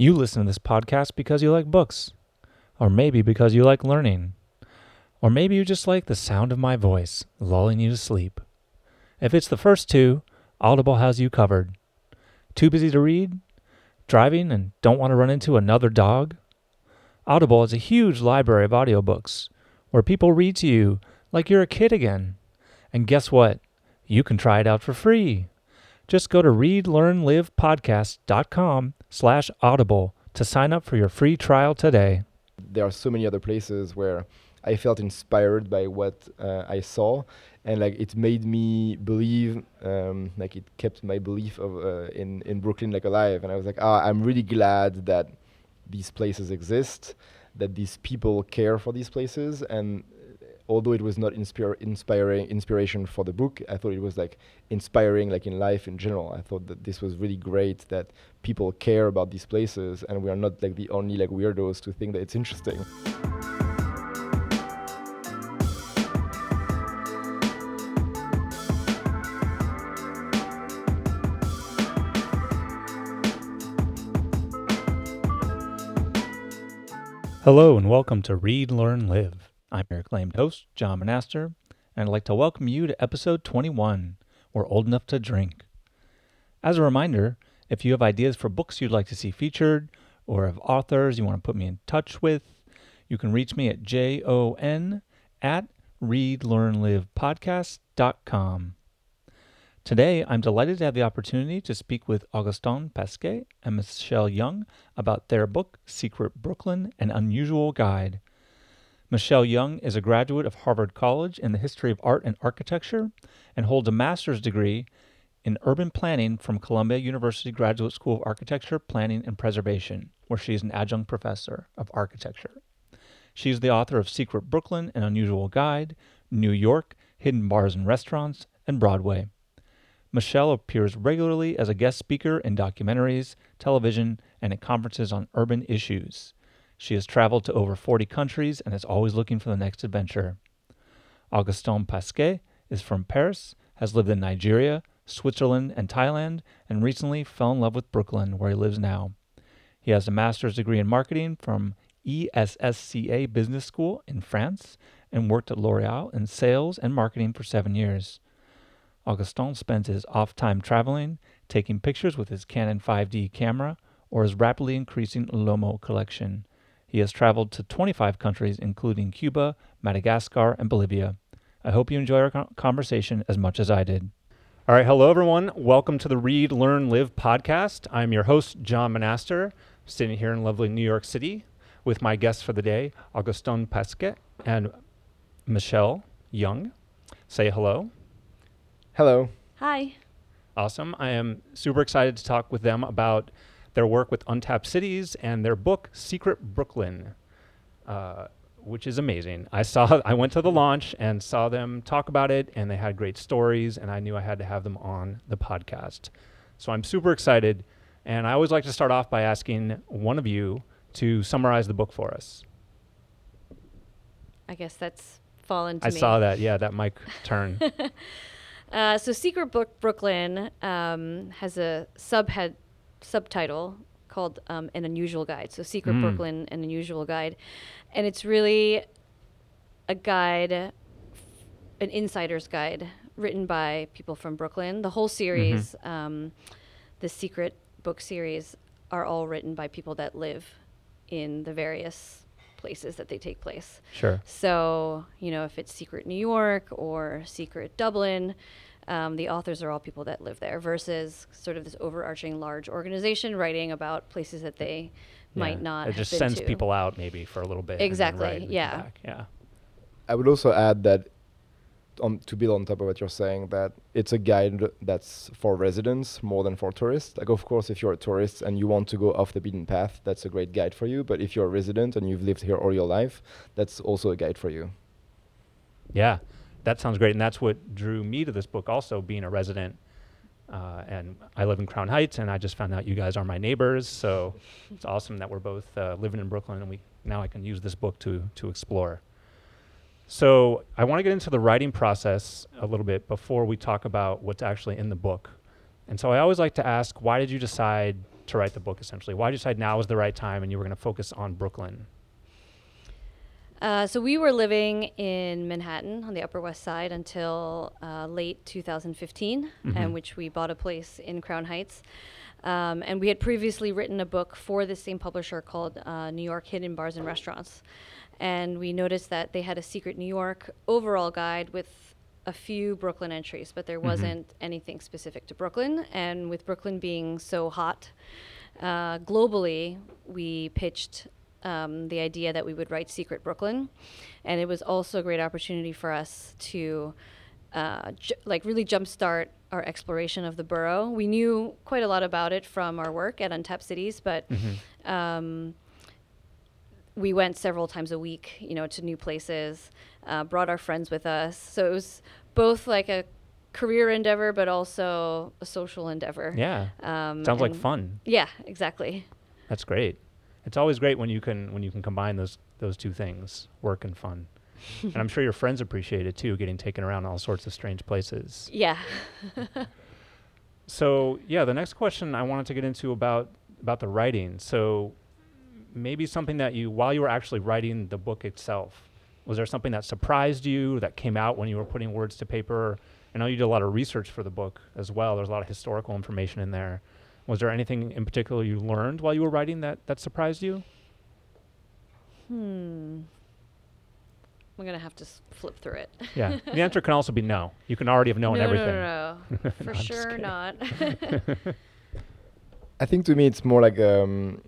You listen to this podcast because you like books, or maybe because you like learning, or maybe you just like the sound of my voice lulling you to sleep. If it's the first two, Audible has you covered. Too busy to read? Driving and don't want to run into another dog? Audible is a huge library of audiobooks where people read to you like you're a kid again. And guess what? You can try it out for free. Just go to readlearnlivepodcast.com slash audible to sign up for your free trial today. There are so many other places where I felt inspired by what uh, I saw, and like it made me believe, um, like it kept my belief of uh, in in Brooklyn like alive. And I was like, ah, I'm really glad that these places exist, that these people care for these places, and although it was not inspir- inspiring inspiration for the book, I thought it was like inspiring, like in life in general. I thought that this was really great that people care about these places, and we are not like the only like weirdos to think that it's interesting. Hello and welcome to Read, Learn, Live. I'm your acclaimed host, John Monaster, and I'd like to welcome you to episode 21 We're Old Enough to Drink. As a reminder, if you have ideas for books you'd like to see featured, or of authors you want to put me in touch with, you can reach me at jon at readlearnlivepodcast.com. Today, I'm delighted to have the opportunity to speak with Augustin Pasquet and Michelle Young about their book, Secret Brooklyn An Unusual Guide Michelle Young is a graduate of Harvard College in the history of art and architecture and holds a master's degree in urban planning from Columbia University Graduate School of Architecture, Planning, and Preservation, where she is an adjunct professor of architecture. She is the author of Secret Brooklyn An Unusual Guide, New York, Hidden Bars and Restaurants, and Broadway. Michelle appears regularly as a guest speaker in documentaries, television, and at conferences on urban issues. She has traveled to over 40 countries and is always looking for the next adventure. Augustin Pasquet is from Paris, has lived in Nigeria, Switzerland, and Thailand, and recently fell in love with Brooklyn, where he lives now. He has a master's degree in marketing from ESSCA Business School in France and worked at L'Oreal in sales and marketing for seven years. Augustin spends his off time traveling, taking pictures with his Canon 5D camera or his rapidly increasing Lomo collection. He has traveled to 25 countries, including Cuba, Madagascar, and Bolivia. I hope you enjoy our conversation as much as I did. All right, hello everyone. Welcome to the Read, Learn, Live podcast. I'm your host, John Monaster, sitting here in lovely New York City with my guests for the day, Augustin Pasquet and Michelle Young. Say hello. Hello. Hi. Awesome. I am super excited to talk with them about their work with Untapped Cities and their book Secret Brooklyn, uh, which is amazing. I saw, I went to the launch and saw them talk about it, and they had great stories, and I knew I had to have them on the podcast. So I'm super excited, and I always like to start off by asking one of you to summarize the book for us. I guess that's fallen to I me. saw that. Yeah, that mic turn. uh, so Secret Book Brooklyn um, has a subhead subtitle called um, An Unusual Guide. So, Secret mm. Brooklyn, An Unusual Guide. And it's really a guide, an insider's guide written by people from Brooklyn. The whole series, mm-hmm. um, the Secret book series, are all written by people that live in the various places that they take place. Sure. So, you know, if it's Secret New York or Secret Dublin, um, the authors are all people that live there versus sort of this overarching large organization writing about places that they yeah. might not. It just sends to. people out maybe for a little bit. Exactly. yeah. Yeah. I would also add that on, to build on top of what you're saying, that it's a guide that's for residents more than for tourists. Like, of course, if you're a tourist and you want to go off the beaten path, that's a great guide for you. But if you're a resident and you've lived here all your life, that's also a guide for you. Yeah that sounds great. And that's what drew me to this book, also being a resident. Uh, and I live in Crown Heights, and I just found out you guys are my neighbors. So it's awesome that we're both uh, living in Brooklyn, and we now I can use this book to to explore. So I want to get into the writing process a little bit before we talk about what's actually in the book. And so I always like to ask, why did you decide to write the book? Essentially, why did you decide now was the right time and you were going to focus on Brooklyn? Uh, so we were living in Manhattan on the Upper West Side until uh, late 2015, Mhm. in which we bought a place in Crown Heights. Um, and we had previously written a book for the same publisher called uh, New York Hidden Bars and Restaurants. And we noticed that they had a secret New York overall guide with a few Brooklyn entries, but there Mhm. wasn't anything specific to Brooklyn. And with Brooklyn being so hot uh, globally, we pitched um, the idea that we would write Secret Brooklyn, and it was also a great opportunity for us to uh, ju- like really jumpstart our exploration of the borough. We knew quite a lot about it from our work at Untapped Cities, but Mhm. um, we went several times a week, you know, to new places, uh, brought our friends with us. So it was both like a career endeavor, but also a social endeavor. Yeah, Um, sounds like fun. Yeah, exactly. That's great. It's always great when you can when you can combine those those two things, work and fun. and I'm sure your friends appreciate it too, getting taken around all sorts of strange places. Yeah. So yeah, the next question I wanted to get into about about the writing. So maybe something that you while you were actually writing the book itself, was there something that surprised you that came out when you were putting words to paper? I know you did a lot of research for the book as well. There's a lot of historical information in there. Was there anything in particular you learned while you were writing that that surprised you? Hmm. I'm gonna have to s- flip through it. Yeah. the answer can also be no. You can already have known no, everything. No, no, no. For I'm sure kidding. not. I think to me it's more like um,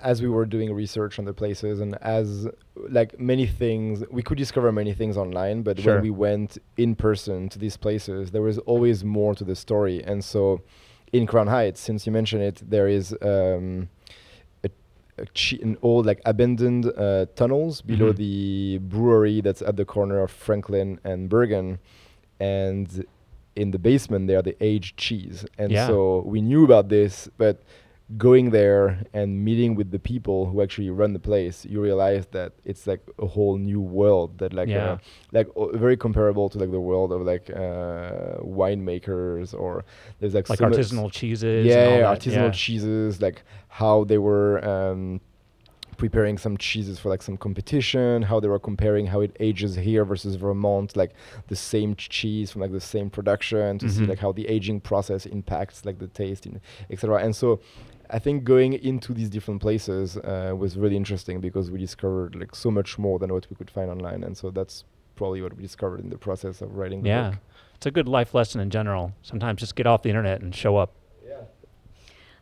as we were doing research on the places and as like many things we could discover many things online, but Sure. when we went in person to these places, there was always more to the story. And so, in Crown Heights, since you mentioned it, there is um, a, a chi- an old like abandoned uh, tunnels below Mhm. the brewery that's at the corner of Franklin and Bergen, and in the basement there are the aged cheese and Yeah. so we knew about this but going there and meeting with the people who actually run the place you realize that it's like a whole new world that like Yeah. uh, like o- very comparable to like the world of like uh, winemakers or there's like Like so artisanal cheeses. yeah, yeah, artisanal yeah. cheeses, like how they were um, preparing some cheeses for like some competition, how they were comparing how it ages here versus Vermont, like the same cheese from like the same production to see Mhm. like how the aging process impacts like the taste, in etc. And so. I think going into these different places uh, was really interesting because we discovered like so much more than what we could find online, and so that's probably what we discovered in the process of writing the Yeah. book. It's a good life lesson in general. Sometimes just get off the internet and show up. Yeah,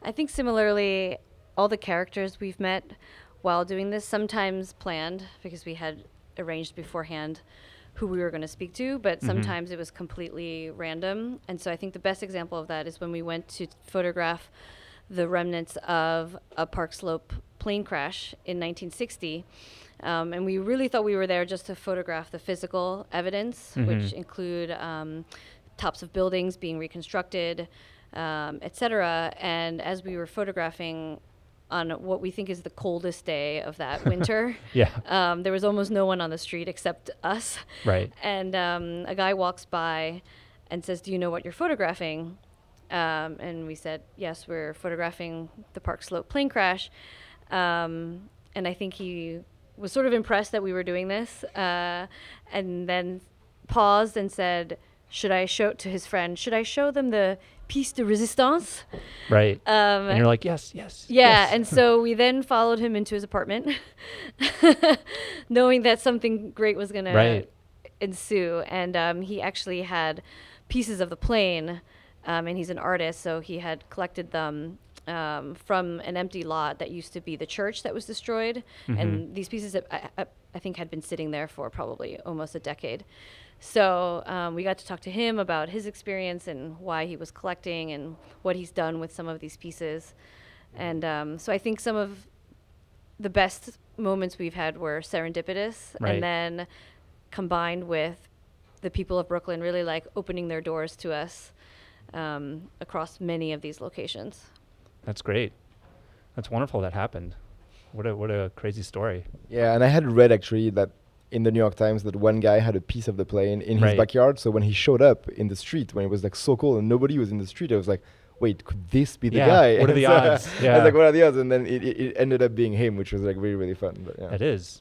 I think similarly, all the characters we've met while doing this, sometimes planned because we had arranged beforehand who we were going to speak to, but Mhm. sometimes it was completely random. And so I think the best example of that is when we went to photograph the remnants of a Park Slope plane crash in 1960. Um, and we really thought we were there just to photograph the physical evidence, which Mhm. include um, tops of buildings being reconstructed, um, et cetera. And as we were photographing on what we think is the coldest day of that winter, Yeah. um, there was almost no one on the street except us. Right. And um, a guy walks by and says, Do you know what you're photographing? Um, and we said, Yes, we're photographing the Park Slope plane crash. Um, and I think he was sort of impressed that we were doing this uh, and then paused and said, Should I show to his friend, should I show them the piece de resistance? Right. Um, and you're like, yes, yes. yeah, yes." and so we then followed him into his apartment, knowing that something great was going Right. to ensue. And um, he actually had pieces of the plane, um, and he's an artist, so he had collected them um, from an empty lot that used to be the church that was destroyed. Mhm. And these pieces, I, I, I think, had been sitting there for probably almost a decade. So um, we got to talk to him about his experience and why he was collecting and what he's done with some of these pieces. And um, so I think some of the best moments we've had were serendipitous Right. and then combined with the people of Brooklyn really like opening their doors to us um, across many of these locations. That's great. That's wonderful that happened. What a what a crazy story. Yeah, and I had read actually that in the New York Times that one guy had a piece of the plane in his Right. backyard. So when he showed up in the street, when it was like so cold and nobody was in the street, I was like, wait, could this be the Yeah, guy? what are the And so odds? I was Yeah. like, what are the odds? And then it, it, it ended up being him, which was like really really fun. But yeah. It is.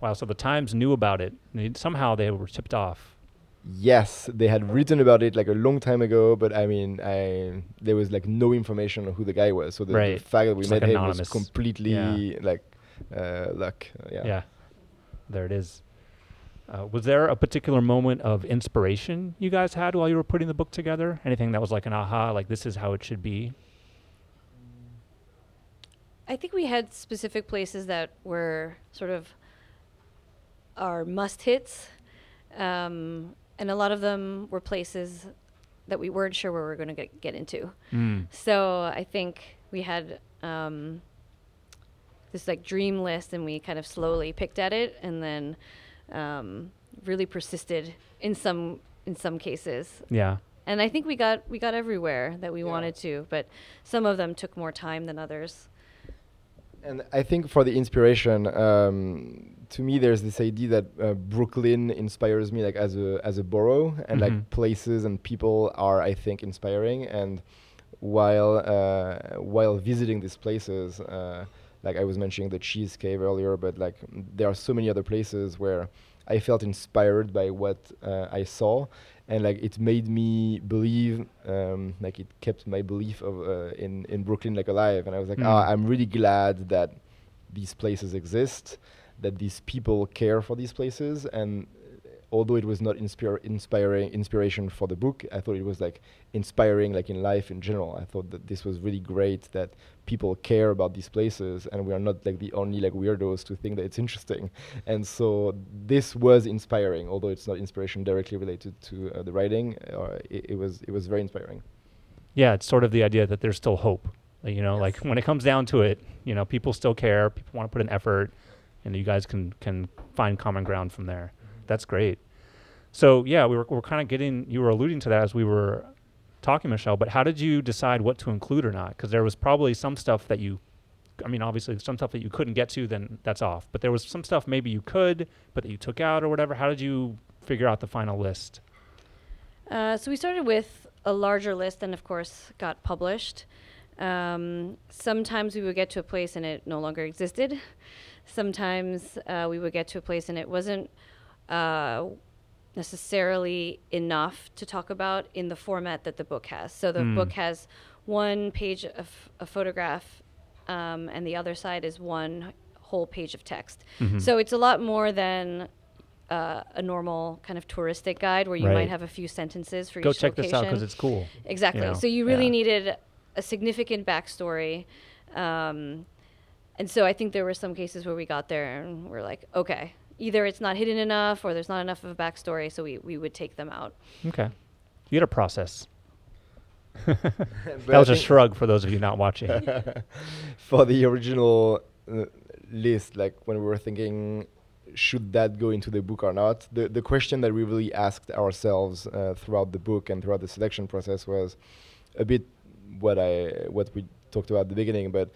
Wow. So the Times knew about it. They- Somehow they were tipped off. Yes, they had written about it like a long time ago, but I mean, I there was like no information on who the guy was. So the, the fact that we It's met like him anonymous. was completely Yeah. like uh, luck. Uh, yeah. Yeah. There it is. Uh, was there a particular moment of inspiration you guys had while you were putting the book together? Anything that was like an aha, like this is how it should be? I think we had specific places that were sort of our must hits. Um, and a lot of them were places that we weren't sure where we were going to get, get into. Mm. So I think we had um, this like dream list, and we kind of slowly picked at it, and then um, really persisted in some in some cases. Yeah. And I think we got we got everywhere that we Yeah. wanted to, but some of them took more time than others. And I think for the inspiration, um, to me, there's this idea that uh, Brooklyn inspires me, like as a as a borough, and Mhm. like places and people are, I think, inspiring. And while uh, while visiting these places, uh, like I was mentioning the cheese cave earlier, but like there are so many other places where I felt inspired by what uh, I saw, and like it made me believe, um, like it kept my belief of uh, in in Brooklyn like alive, and I was like, Mm. ah, I'm really glad that these places exist, that these people care for these places, and although it was not inspire inspiring inspiration for the book, I thought it was like inspiring, like in life in general. I thought that this was really great that people care about these places, and we are not like the only like weirdos to think that it's interesting. And so this was inspiring, although it's not inspiration directly related to uh, the writing. Uh, it, it was it was very inspiring. Yeah, it's sort of the idea that there's still hope. You know, Yes. like when it comes down to it, you know, people still care. People want to put an effort, and you guys can can find common ground from there. That's great. So yeah, we were we're kind of getting. You were alluding to that as we were talking, Michelle. But how did you decide what to include or not? Because there was probably some stuff that you. I mean, obviously, some stuff that you couldn't get to, then that's off. But there was some stuff maybe you could, but that you took out or whatever. How did you figure out the final list? Uh, so we started with a larger list, and of course got published. Um, sometimes we would get to a place and it no longer existed. Sometimes uh, we would get to a place and it wasn't uh, necessarily enough to talk about in the format that the book has. So the Mm. book has one page of a photograph, um, and the other side is one whole page of text. Mhm. So it's a lot more than uh, a normal kind of touristic guide where you Right. might have a few sentences for go each check location. this out because it's cool. exactly. know, So you really yeah. needed a significant backstory. Um, and so I think there were some cases where we got there and we're like, okay, either it's not hidden enough or there's not enough of a backstory, so we, we would take them out. Okay, you had a process. That was a shrug for those of you not watching. for the original uh, list, like when we were thinking, should that go into the book or not? The the question that we really asked ourselves uh, throughout the book and throughout the selection process was a bit what I what we talked about at the beginning. But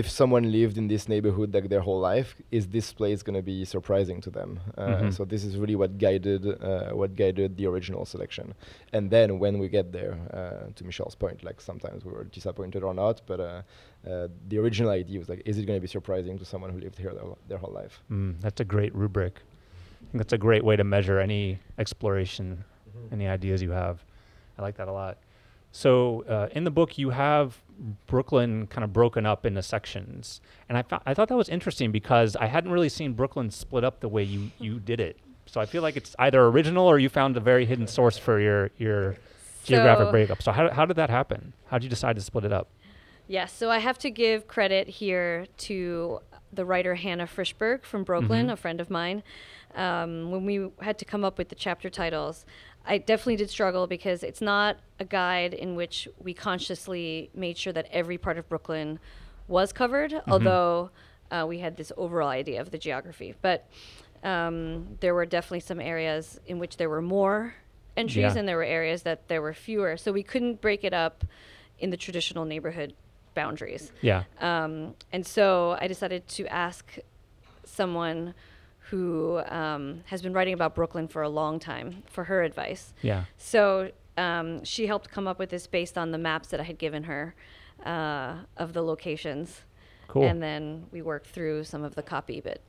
if someone lived in this neighborhood like their whole life, is this place going to be surprising to them? Uh, Mhm. So this is really what guided uh, what guided the original selection. And then when we get there, uh, to Michelle's point, like sometimes we were disappointed or not, but uh, uh, the original idea was like, is it going to be surprising to someone who lived here their, their whole life? Mm, that's a great rubric. I think that's a great way to measure any exploration, any ideas you have. I like that a lot. So uh, in the book, you have Brooklyn kind of broken up into sections, and I thought I thought that was interesting because I hadn't really seen Brooklyn split up the way you you did it. So I feel like it's either original or you found a very hidden source for your your geographic breakup. So how how did that happen? How did you decide to split it up? Yes, so I have to give credit here to the writer Hannah Frishberg from Brooklyn, Mhm. a friend of mine. Um, when we had to come up with the chapter titles, I definitely did struggle because it's not a guide in which we consciously made sure that every part of Brooklyn was covered, although uh, we had this overall idea of the geography. But um, there were definitely some areas in which there were more entries, Yeah. and there were areas that there were fewer. So we couldn't break it up in the traditional neighborhood boundaries. Yeah. Um, and so I decided to ask someone who um, has been writing about Brooklyn for a long time for her advice. Yeah. So um, she helped come up with this based on the maps that I had given her uh, of the locations. Cool. And then we worked through some of the copy, but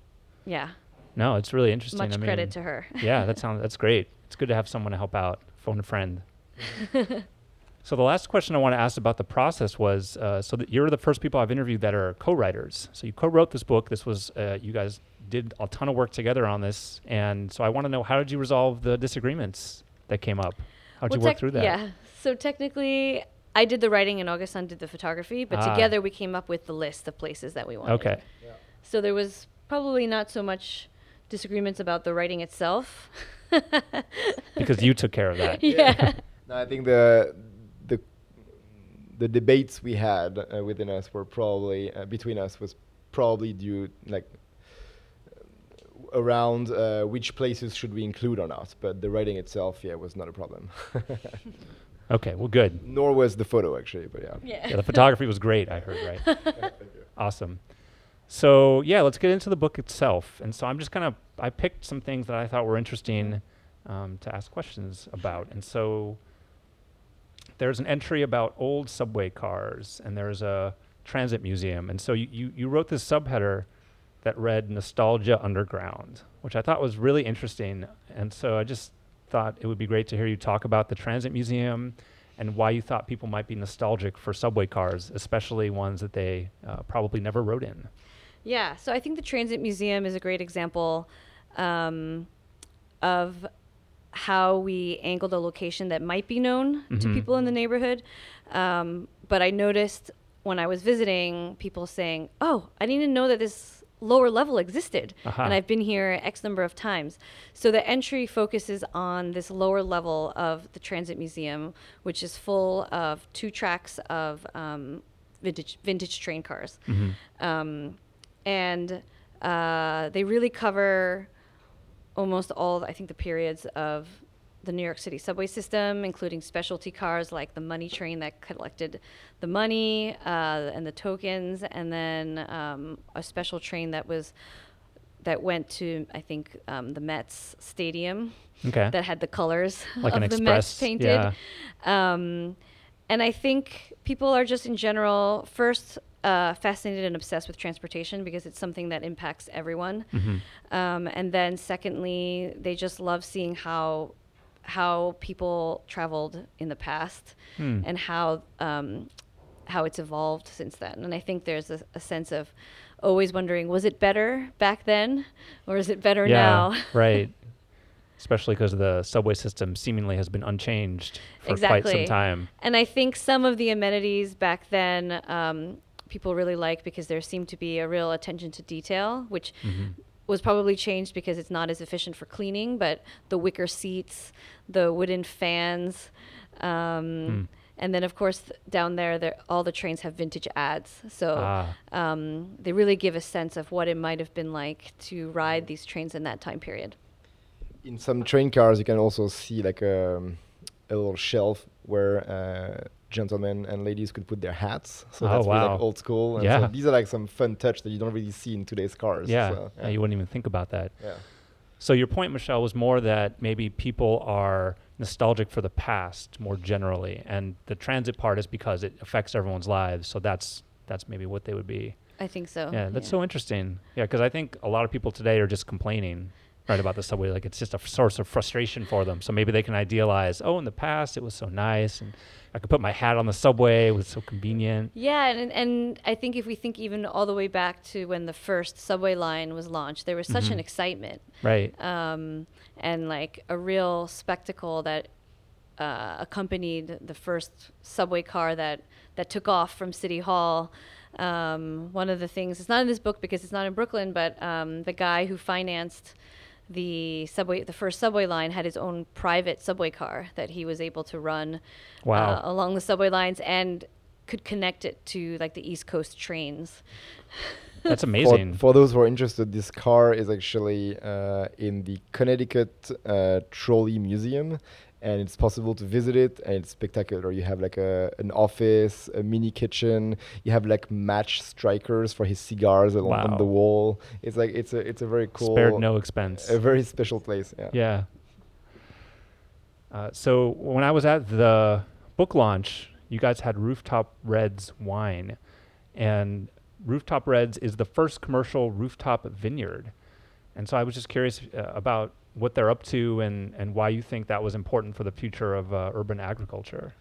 yeah, no, it's really interesting. much I mean, credit to her. yeah, that sounds that's great. It's good to have someone to help out, phone a friend. so the last question I want to ask about the process was, uh, so that you're the first people I've interviewed that are co-writers. So you co-wrote this book. This was uh, you guys did a ton of work together on this, and so I want to know how did you resolve the disagreements that came up? How did Well, you work tec- through that? Yeah. So technically, I did the writing and Augustin did the photography, but Ah. together we came up with the list of places that we wanted. Okay. So there was probably not so much disagreements about the writing itself. Because you took care of that. yeah. No, I think the the the debates we had uh, within us were probably uh, between us was probably due like around uh, which places should we include or not. But the writing itself, yeah, was not a problem. Okay. Well, good. Nor was the photo actually, but yeah. Yeah. Yeah, the photography was great. I heard right. Awesome. So yeah, let's get into the book itself. And so I'm just kind of I picked some things that I thought were interesting um, to ask questions about. And so there's an entry about old subway cars, and there's a transit museum. And so you, you, you wrote this subheader that read Nostalgia Underground, which I thought was really interesting. And so I just thought it would be great to hear you talk about the transit museum and why you thought people might be nostalgic for subway cars, especially ones that they uh, probably never rode in. Yeah, so I think the Transit Museum is a great example um, of how we angled a location that might be known to Mhm. people in the neighborhood. Um, but I noticed when I was visiting, people saying, "Oh, I didn't even know that this lower level existed, Aha. and I've been here X number of times." So the entry focuses on this lower level of the Transit Museum, which is full of two tracks of um, vintage vintage train cars um, and uh, they really cover almost all I think the periods of the New York City subway system, including specialty cars like the money train that collected the money uh, and the tokens, and then um, a special train that was that went to I think um, the Mets stadium Okay. that had the colors Like of an the Mets painted. yeah. Um, and I think people are just in general first uh, fascinated and obsessed with transportation because it's something that impacts everyone. Mhm. Um, and then secondly, they just love seeing how how people traveled in the past Hmm. and how um, how it's evolved since then. And I think there's a, a sense of always wondering, was it better back then, or is it better yeah, now? right. Especially because the subway system seemingly has been unchanged for quite some time. And I think some of the amenities back then um, people really like because there seemed to be a real attention to detail, which Mhm. Was probably changed because it's not as efficient for cleaning. But the wicker seats, the wooden fans, um, Hmm. and then of course th- down there, there, all the trains have vintage ads. So Ah. um, they really give a sense of what it might have been like to ride these trains in that time period. in some train cars you can also see like a, a little shelf where uh, gentlemen and ladies could put their hats so Oh, that's really wow. like old school and Yeah. so these are like some fun touch that you don't really see in today's cars Yeah. so, yeah, you wouldn't even think about that. yeah. So your point, Michelle, was more that maybe people are nostalgic for the past more generally, and the transit part is because it affects everyone's lives. So that's that's maybe what they would be. I think so. yeah, that's so interesting. Yeah, because I think a lot of people today are just complaining, right, about the subway. Like it's just a source of frustration for them. So maybe they can idealize, oh, in the past it was so nice, and I could put my hat on the subway. It was so convenient. Yeah, and and I think if we think even all the way back to when the first subway line was launched, there was such an Mhm. excitement Right. um, and like a real spectacle that uh, accompanied the first subway car that that took off from City Hall. Um, one of the things it's not in this book because it's not in Brooklyn, but um, the guy who financed the subway, the first subway line, had his own private subway car that he was able to run Wow. uh, along the subway lines and could connect it to like the East Coast trains. That's amazing. for those who are interested, this car is actually uh, in the Connecticut uh, Trolley Museum, and it's possible to visit it, and it's spectacular. You have like a an office, a mini kitchen. You have like match strikers for his cigars along on the wall. It's like it's a it's a very cool, Spared no expense. a very special place. Yeah. Yeah. Uh, so when I was at the book launch, you guys had Rooftop Reds wine, and Rooftop Reds is the first commercial rooftop vineyard. And so I was just curious uh, about what they're up to and, and why you think that was important for the future of uh, urban agriculture.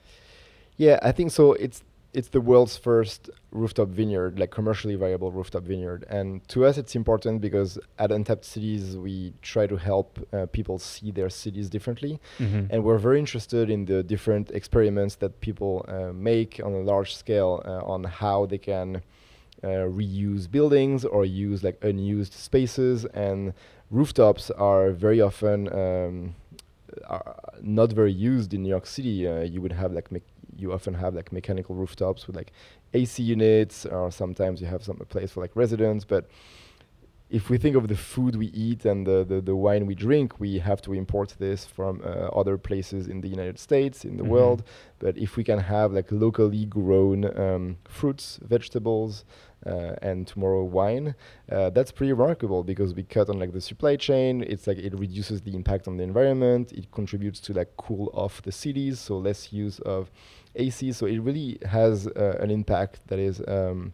Yeah, I think so. It's it's the world's first rooftop vineyard, like commercially viable rooftop vineyard. And to us, it's important because at Untapped Cities, we try to help uh, people see their cities differently. Mm-hmm. And we're very interested in the different experiments that people uh, make on a large scale uh, on how they can uh, reuse buildings or use like unused spaces. And rooftops are very often um, are not very used in New York City. Uh, you would have like you often have like mechanical rooftops with like AC units, or sometimes you have some place for like residents. But if we think of the food we eat and the, the, the wine we drink, we have to import this from uh, other places in the United States, in the Mhm. world. But if we can have like locally grown um, fruits, vegetables, uh, and tomorrow wine, uh, that's pretty remarkable because we cut on like the supply chain. It's like it reduces the impact on the environment. It contributes to like cool off the cities, so less use of AC. So it really has uh, an impact that is um,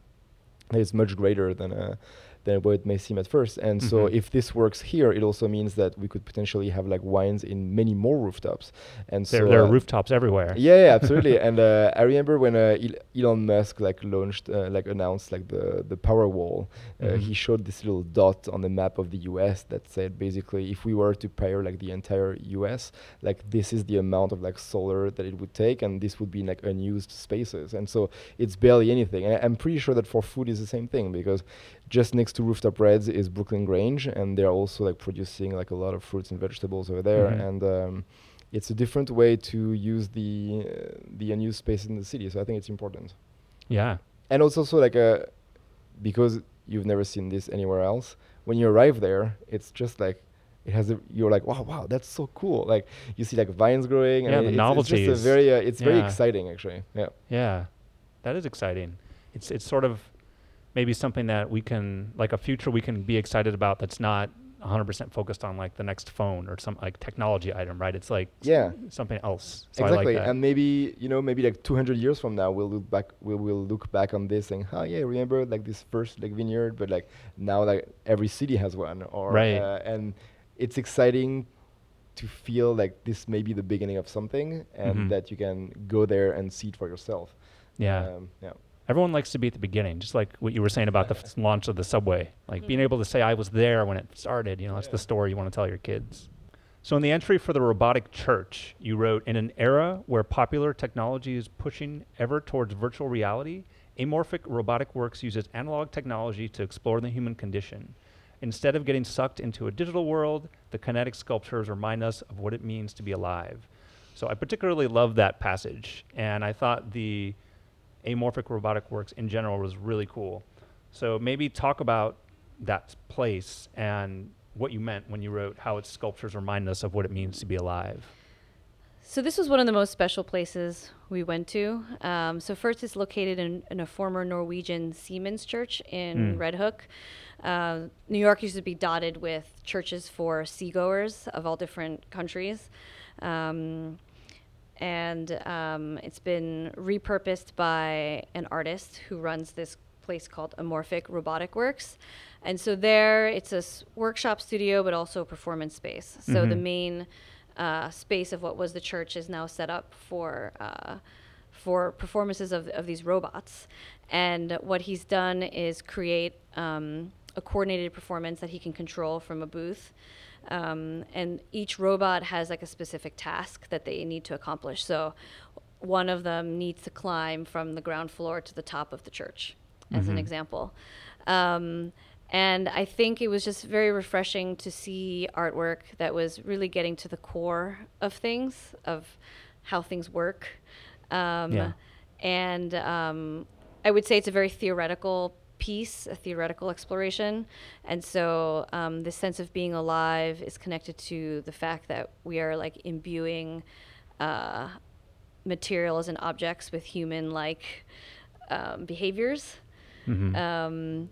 that is much greater than uh, than what it may seem at first. And so Mhm. if this works here, it also means that we could potentially have like wines in many more rooftops. And There, so there uh, are rooftops everywhere. yeah, yeah, absolutely. and uh, I remember when uh, Elon Musk like launched, uh, like announced like the the Power Wall. Uh, Mhm. He showed this little dot on the map of the U.S. that said basically if we were to power like the entire U.S., like this is the amount of like solar that it would take, and this would be like unused spaces. And so it's barely anything. And I- I'm pretty sure that for food is the same thing because just next to Rooftop Reds is Brooklyn Grange, and they're also like producing like a lot of fruits and vegetables over there. Mhm. And um, it's a different way to use the uh, the unused space in the city. So I think it's important. Yeah. And also like a because you've never seen this anywhere else. When you arrive there, it's just like it has a you're like wow wow that's so cool. Like you see like vines growing. Yeah, and the it's, novelty It's just a very uh, it's very exciting actually. Yeah. Yeah, that is exciting. It's it's sort of maybe something that we can like a future we can be excited about that's not 100% focused on like the next phone or some like technology item, right? It's like Yeah. something else. So exactly, like and maybe you know, maybe like 200 years from now, we'll look back. We'll, we'll look back on this and "Oh yeah, remember like this first like vineyard?" But like now, like every city has one, or Right. uh, and it's exciting to feel like this may be the beginning of something, and Mhm. that you can go there and see it for yourself. yeah. um, yeah, Everyone likes to be at the beginning, just like what you were saying about the f- launch of the subway. Like being Mhm. able to say, I was there when it started, you know, that's the story you want to tell your kids. So, in the entry for the robotic church, you wrote In an era where popular technology is pushing ever towards virtual reality, Amorphic Robotic Works uses analog technology to explore the human condition. Instead of getting sucked into a digital world, the kinetic sculptures remind us of what it means to be alive. So, I particularly love that passage, and I thought the amorphic robotic works in general was really cool. So maybe talk about that place and what you meant when you wrote how its sculptures remind us of what it means to be alive. So this was one of the most special places we went to. Um, so first, it's located in, in a former Norwegian Seamen's church in Mm. Red Hook. Uh, New York used to be dotted with churches for seagoers of all different countries. Um, and um, it's been repurposed by an artist who runs this place called Amorphic Robotic Works. And so there, it's a s- workshop studio, but also a performance space. So the Mhm. main uh, space of what was the church is now set up for uh, for performances of, of these robots. And what he's done is create um, a coordinated performance that he can control from a booth. Um, and each robot has like a specific task that they need to accomplish. So one of them needs to climb from the ground floor to the top of the church, as an Mhm. example. Um, and I think it was just very refreshing to see artwork that was really getting to the core of things, of how things work. Um, Yeah. And um, I would say it's a very theoretical piece, a theoretical exploration. And so um, this sense of being alive is connected to the fact that we are like imbuing uh, materials and objects with human like um, behaviors. Mhm. Um,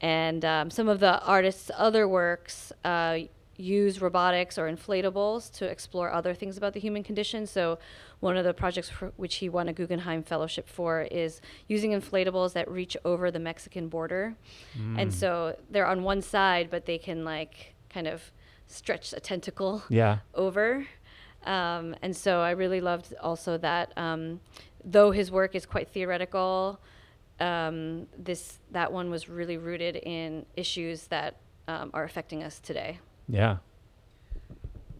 and um, some of the artist's other works uh, use robotics or inflatables to explore other things about the human condition. So, one of the projects for which he won a Guggenheim Fellowship for is using inflatables that reach over the Mexican border. And Mm. so they're on one side, but they can like kind of stretch a tentacle Yeah. over. Um, and so I really loved also that um, though his work is quite theoretical, um, this that one was really rooted in issues that um, are affecting us today. Yeah.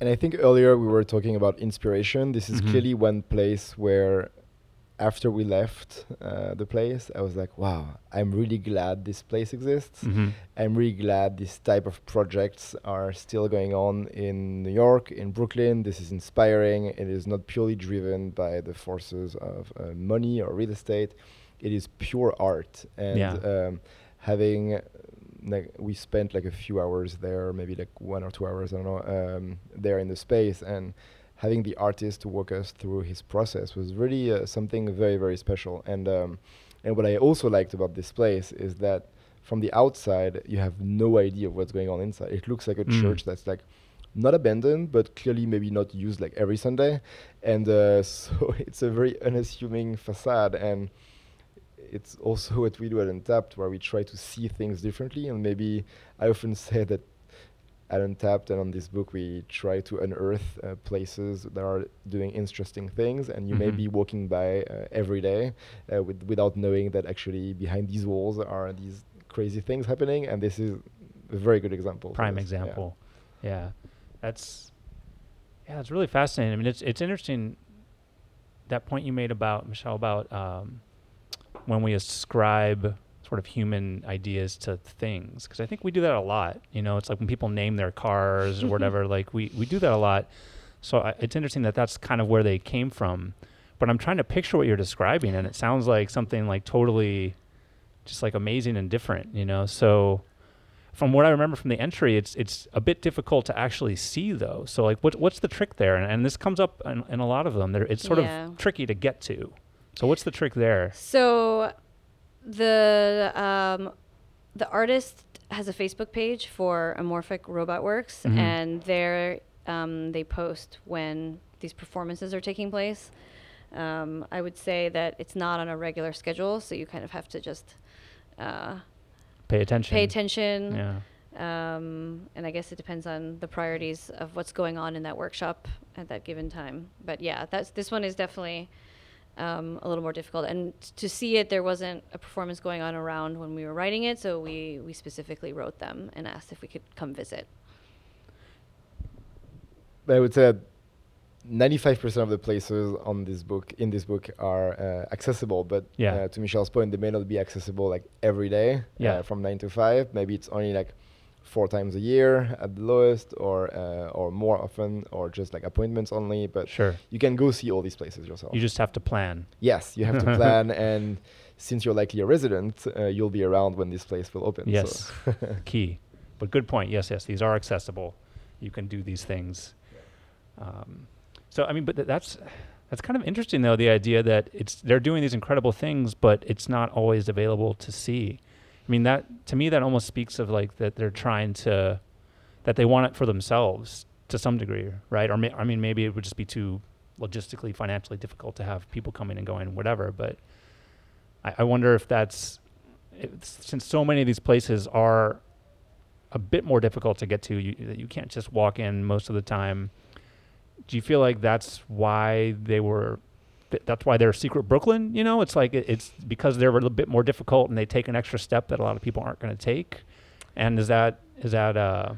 And I think earlier we were talking about inspiration. This is Mhm. clearly one place where, after we left uh, the place, I was like, wow, I'm really glad this place exists. hmm I'm really glad this type of projects are still going on in New York, in Brooklyn. This is inspiring. It is not purely driven by the forces of uh, money or real estate. It is pure art. And Yeah. um, having, like, we spent like a few hours there, maybe like one or two hours, I don't know, um, there in the space. And having the artist to walk us through his process was really uh, something very, very special. And, um, and what I also liked about this place is that from the outside, you have no idea of what's going on inside. It looks like a Mm. church that's like not abandoned, but clearly maybe not used like every Sunday. And uh, so it's a very unassuming facade. And it's also what we do at Untapped, where we try to see things differently. And maybe I often say that at Untapped and on this book, we try to unearth uh, places that are doing interesting things. And you may Mhm. be walking by uh, every day uh, with, without knowing that actually behind these walls are these crazy things happening. And this is a very good example. Prime this. Yeah. example. Yeah. That's yeah, it's really fascinating. I mean, it's it's interesting that point you made about Michelle about um, when we ascribe sort of human ideas to things because I think we do that a lot. You know, it's like when people name their cars or whatever. Like we we do that a lot. So I, it's interesting that that's kind of where they came from. But I'm trying to picture what you're describing, and it sounds like something like totally, just like amazing and different. You know, so from what I remember from the entry, it's it's a bit difficult to actually see though. So like, what what's the trick there? And, and this comes up in, in a lot of them. There, it's sort Yeah. of tricky to get to. So what's the trick there? So the um, the artist has a Facebook page for Amorphic Robot Works, Mhm. and there um, they post when these performances are taking place. Um, I would say that it's not on a regular schedule, so you kind of have to just uh, Pay attention. pay attention. Yeah. Um, and I guess it depends on the priorities of what's going on in that workshop at that given time. But yeah, that's this one is definitely um, a little more difficult. And to see it, there wasn't a performance going on around when we were writing it, so we we specifically wrote them and asked if we could come visit. I would say 95% of the places on this book in this book are uh, accessible but Yeah. uh, to michelle's point they may not be accessible like every day Yeah. uh, from 9 to 5 maybe it's only like four times a year at the lowest or uh, or more often or just like appointments only but Sure. you can go see all these places yourself You just have to plan. yes you have to plan and since you're likely a resident uh, you'll be around when this place will open Yes. so. Key. But good point. Yes, yes. These are accessible. You can do these things. Um, so I mean, but th- that's that's kind of interesting though. The idea that it's they're doing these incredible things, but it's not always available to see. I mean, that to me that almost speaks of like that they're trying to that they want it for themselves to some degree, right? Or may, I mean, maybe it would just be too logistically, financially difficult to have people coming and going, whatever. But I, I wonder if that's since so many of these places are a bit more difficult to get to, you, you can't just walk in most of the time. Do you feel like that's why they were? Th- That's why they're secret Brooklyn. You know, it's like it, it's because they're a little bit more difficult and they take an extra step that a lot of people aren't going to take. And is that is that uh,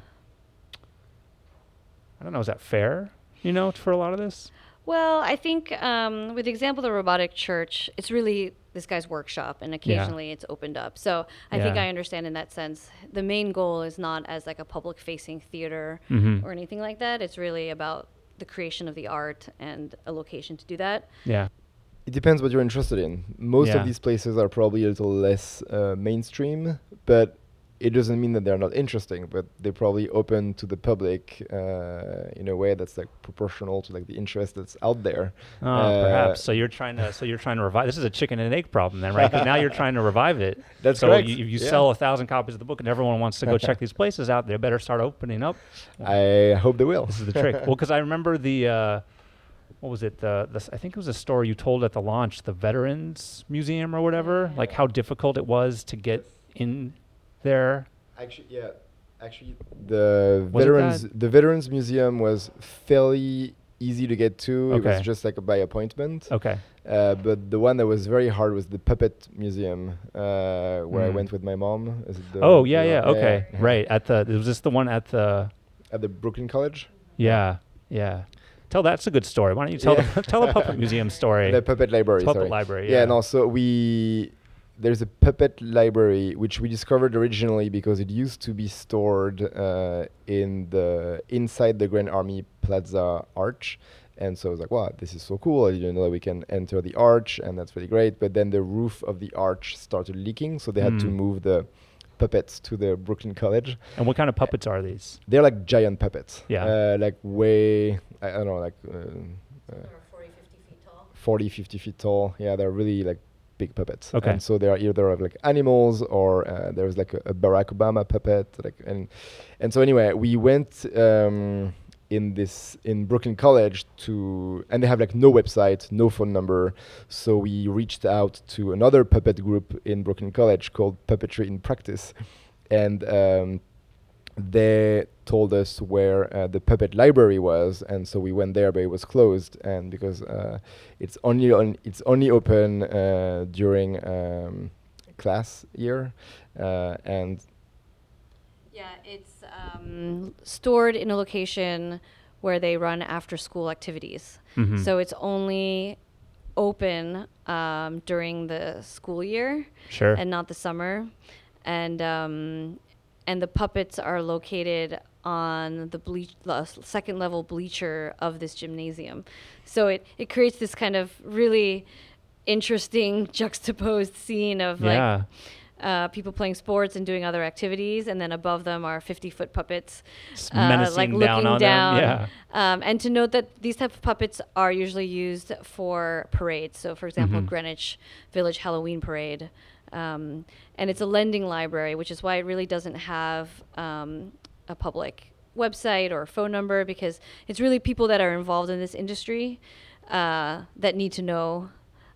I don't know, is that fair? You know, for a lot of this. Well, I think um, with the example of the robotic church, it's really this guy's workshop, and occasionally it's opened up. So I think I understand in that sense. The main goal is not as like a public-facing theater Mm-hmm. or anything like that. It's really about the creation of the art and a location to do that. Yeah. It depends what you're interested in. Most Yeah. of these places are probably a little less uh, mainstream, but it doesn't mean that they're not interesting, but they're probably open to the public uh, in a way that's like proportional to like the interest that's out there. Oh, Uh, perhaps. So you're trying to. So you're trying to revive. This is a chicken and egg problem, then, right? 'Cause now you're trying to revive it. That's so correct. you, if you yeah. sell a thousand copies of the book and everyone wants to go check these places out, they better start opening up. I hope they will. This is the trick. well, because I remember the. Uh, what was it? The, the s- I think it was a story you told at the launch, the Veterans Museum or whatever. Like how difficult it was to get in there. Actually, yeah. Actually, the Was veterans the Veterans Museum was fairly easy to get to. Okay. It was just like by appointment. Okay. Uh, but the one that was very hard was the Puppet Museum, uh, where I Mm. went with my mom. Is it the- oh the yeah, one- yeah. Okay. Right. At the was this the one at the At the Brooklyn College. Yeah, yeah. Tell that's a good story. Why don't you tell Yeah. the tell the puppet museum story? The Puppet Library. puppet sorry. library. Yeah, Yeah. and also we there's a puppet library which we discovered originally because it used to be stored uh, in the inside the Grand Army Plaza arch. And so I was like, wow, this is so cool. I didn't know that we can enter the arch, and that's really great. But then the roof of the arch started leaking, so they had to Hmm. move the puppets to the Brooklyn College. And what kind of puppets are these? They're like giant puppets. Yeah. Uh, like way, I, I don't know, like uh, uh, 40, 50 feet tall. Yeah, they're really like big puppets. Okay. And so they are either of like animals or uh, there's like a, a Barack Obama puppet. Like and and so anyway, we went um, in this in Brooklyn College to and they have like no website, no phone number. So we reached out to another puppet group in Brooklyn College called Puppetry in Practice, and um, they told us where uh, the puppet library was, and so we went there, but it was closed, and because uh, it's only on it's only open uh, during um, class year, uh, and Yeah, it's um, stored in a location where they run after school activities. Mhm. So it's only open um, during the school year sure. and not the summer. And um, and the puppets are located on the bleach, second level bleacher of this gymnasium. So it, it creates this kind of really interesting juxtaposed scene of like uh, people playing sports and doing other activities, and then above them are 50 foot puppets, uh, like down looking down. Yeah. Um, and to note that these type of puppets are usually used for parades. So, for example, Mhm. Greenwich Village Halloween Parade. Um, and it's a lending library, which is why it really doesn't have um, a public website or a phone number because it's really people that are involved in this industry uh, that need to know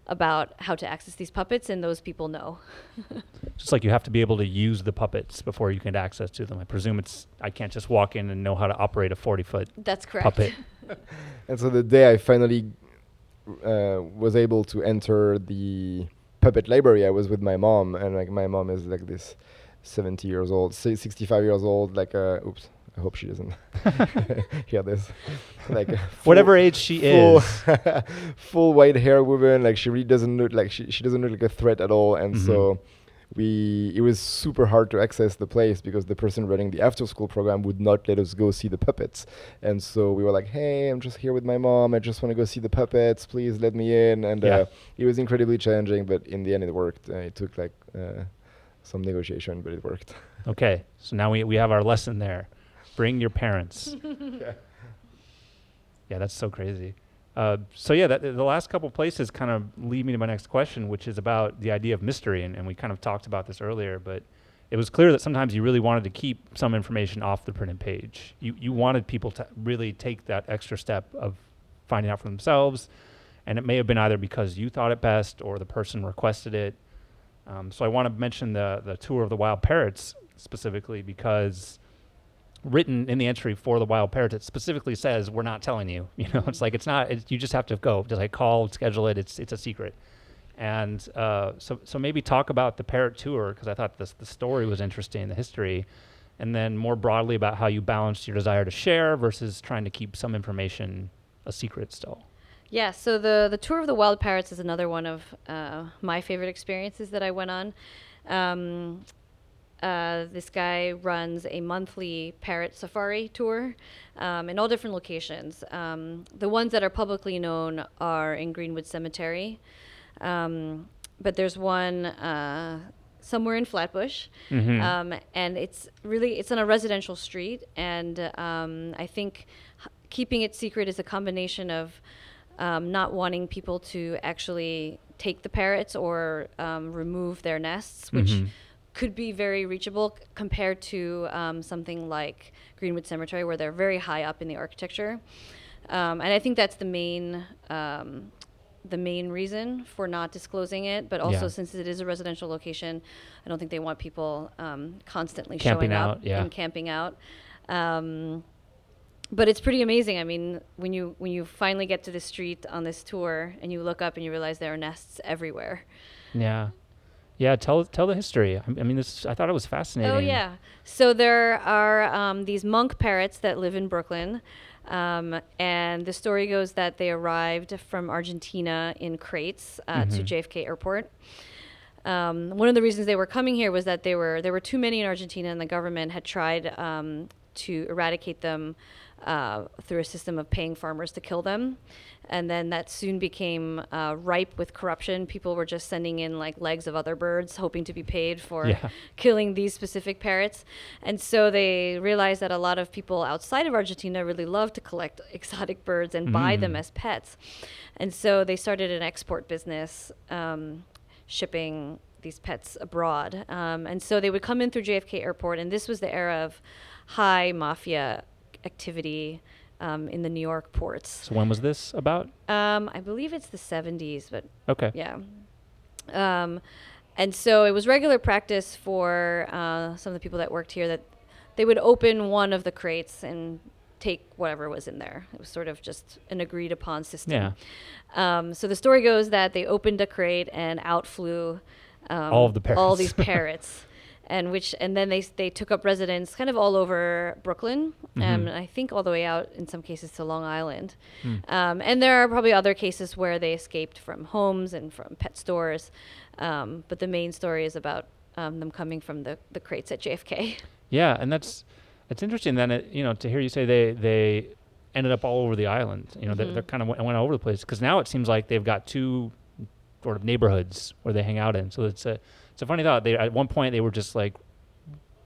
about how to access these puppets, and those people know. Just like you have to be able to use the puppets before you can get access to them. I presume it's I can't just walk in and know how to operate a 40 foot That's correct. puppet. and so the day I finally uh, was able to enter the puppet library, I was with my mom, and like my mom is like this 70 years old, 65 years old, like uh, oops. I hope she doesn't hear this. Like Whatever age she full, is. full white hair woman. Like she really doesn't look like she she doesn't look like a threat at all. And Mhm. so we it was super hard to access the place because the person running the after school program would not let us go see the puppets. And so we were like, "Hey, I'm just here with my mom. I just want to go see the puppets. Please let me in." And Yeah. uh, it was incredibly challenging, but in the end, it worked. Uh, it took like uh, some negotiation, but it worked. Okay, so now we, we have our lesson there. Bring your parents. yeah, that's so crazy. Uh, so yeah, that, the last couple places kind of lead me to my next question, which is about the idea of mystery, and, and we kind of talked about this earlier, but it was clear that sometimes you really wanted to keep some information off the printed page. You you wanted people to really take that extra step of finding out for themselves, and it may have been either because you thought it best or the person requested it. Um, so I want to mention the the tour of the wild parrots specifically because written in the entry for the wild parrots it specifically says we're not telling you. You know it's like it's not it's, you just have to go just like call schedule it. It's it's a secret. And uh, so so maybe talk about the parrot tour because i thought this the story was interesting the history. And then more broadly about how you balanced your desire to share versus trying to keep some information a secret still. Yeah, so the the tour of the wild parrots is another one of uh, my favorite experiences that I went on. Um, uh, this guy runs a monthly parrot safari tour um, in all different locations. Um, the ones that are publicly known are in Greenwood Cemetery, um, but there's one uh, somewhere in Flatbush, Mhm. um, and it's really it's on a residential street, and um, I think h- keeping it secret is a combination of um, not wanting people to actually take the parrots or um, remove their nests, which Mhm. Could be very reachable compared to um, something like Greenwood Cemetery, where they're very high up in the architecture. Um, and I think that's the main um, the main reason for not disclosing it. But also, Yeah. since it is a residential location, I don't think they want people um, constantly Camping showing out, up yeah. and camping out. Um, but it's pretty amazing. I mean, when you when you finally get to the street on this tour and you look up and you realize there are nests everywhere. Yeah. Yeah. Tell tell the history. I, I mean, this. I thought it was fascinating. Oh yeah. So there are um, these monk parrots that live in Brooklyn, um, and the story goes that they arrived from Argentina in crates uh, to Mhm. JFK Airport. Um, one of the reasons they were coming here was that they were there were too many in Argentina, and the government had tried um, to eradicate them uh, through a system of paying farmers to kill them. And then that soon became uh, ripe with corruption. People were just sending in like legs of other birds, hoping to be paid for Yeah. killing these specific parrots. And so they realized that a lot of people outside of Argentina really love to collect exotic birds and buy them Mm. as pets. And so they started an export business, um, shipping these pets abroad. Um, and so they would come in through JFK Airport, and this was the era of high mafia activity um, in the New York ports. So when was this about? Um, I believe it's the 70s, but Okay. yeah. Um, and so it was regular practice for uh, some of the people that worked here that they would open one of the crates and take whatever was in there. It was sort of just an agreed upon system. Yeah. Um, so the story goes that they opened a crate and out flew um, All of the parrots. all these parrots. And which, and then they they took up residence kind of all over Brooklyn, um, Mhm. and I think all the way out in some cases to Long Island. Hmm. Um, and there are probably other cases where they escaped from homes and from pet stores. Um, but the main story is about um, them coming from the, the crates at JFK. Yeah, and that's it's interesting then it, you know to hear you say they they ended up all over the island. You know, they Mhm. they're kind of went, went all over the place because now it seems like they've got two sort of neighborhoods where they hang out in. So it's a it's a funny thought. They at one point they were just like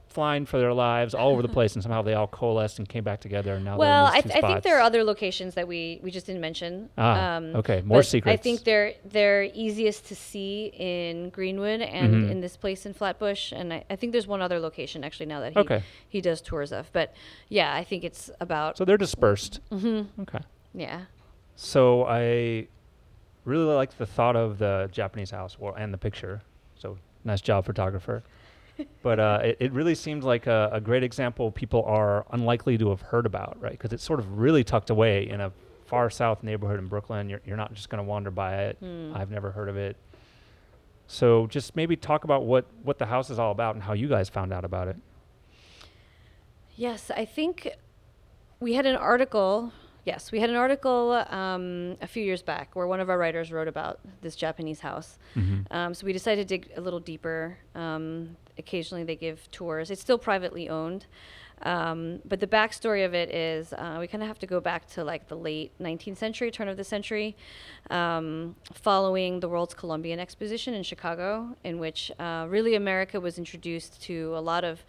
flying for their lives all over the place, and somehow they all coalesced and came back together. And now well, they're I, th- I think there are other locations that we, we just didn't mention. Ah, Um, okay, more secrets. I think they're they're easiest to see in Greenwood and Mhm. in this place in Flatbush, and I, I think there's one other location actually now that he Okay, he does tours of. But yeah, I think it's about. so they're dispersed. hmm Okay. yeah. So I really like the thought of the Japanese house or, and the picture. Nice job, photographer. but uh, it, it really seemed like a, a great example people are unlikely to have heard about, right? Because it's sort of really tucked away in a far south neighborhood in Brooklyn. You're, you're not just going to wander by it. Hmm. I've never heard of it. So just maybe talk about what, what the house is all about and how you guys found out about it. Yes, I think we had an article. Yes, we had an article um, a few years back where one of our writers wrote about this Japanese house. Mm-hmm. Um, so we decided to dig a little deeper. Um, occasionally they give tours. It's still privately owned. Um, but the backstory of it is uh, we kind of have to go back to like the late 19th century, turn of the century, um, following the World's Columbian Exposition in Chicago, in which uh, really America was introduced to a lot of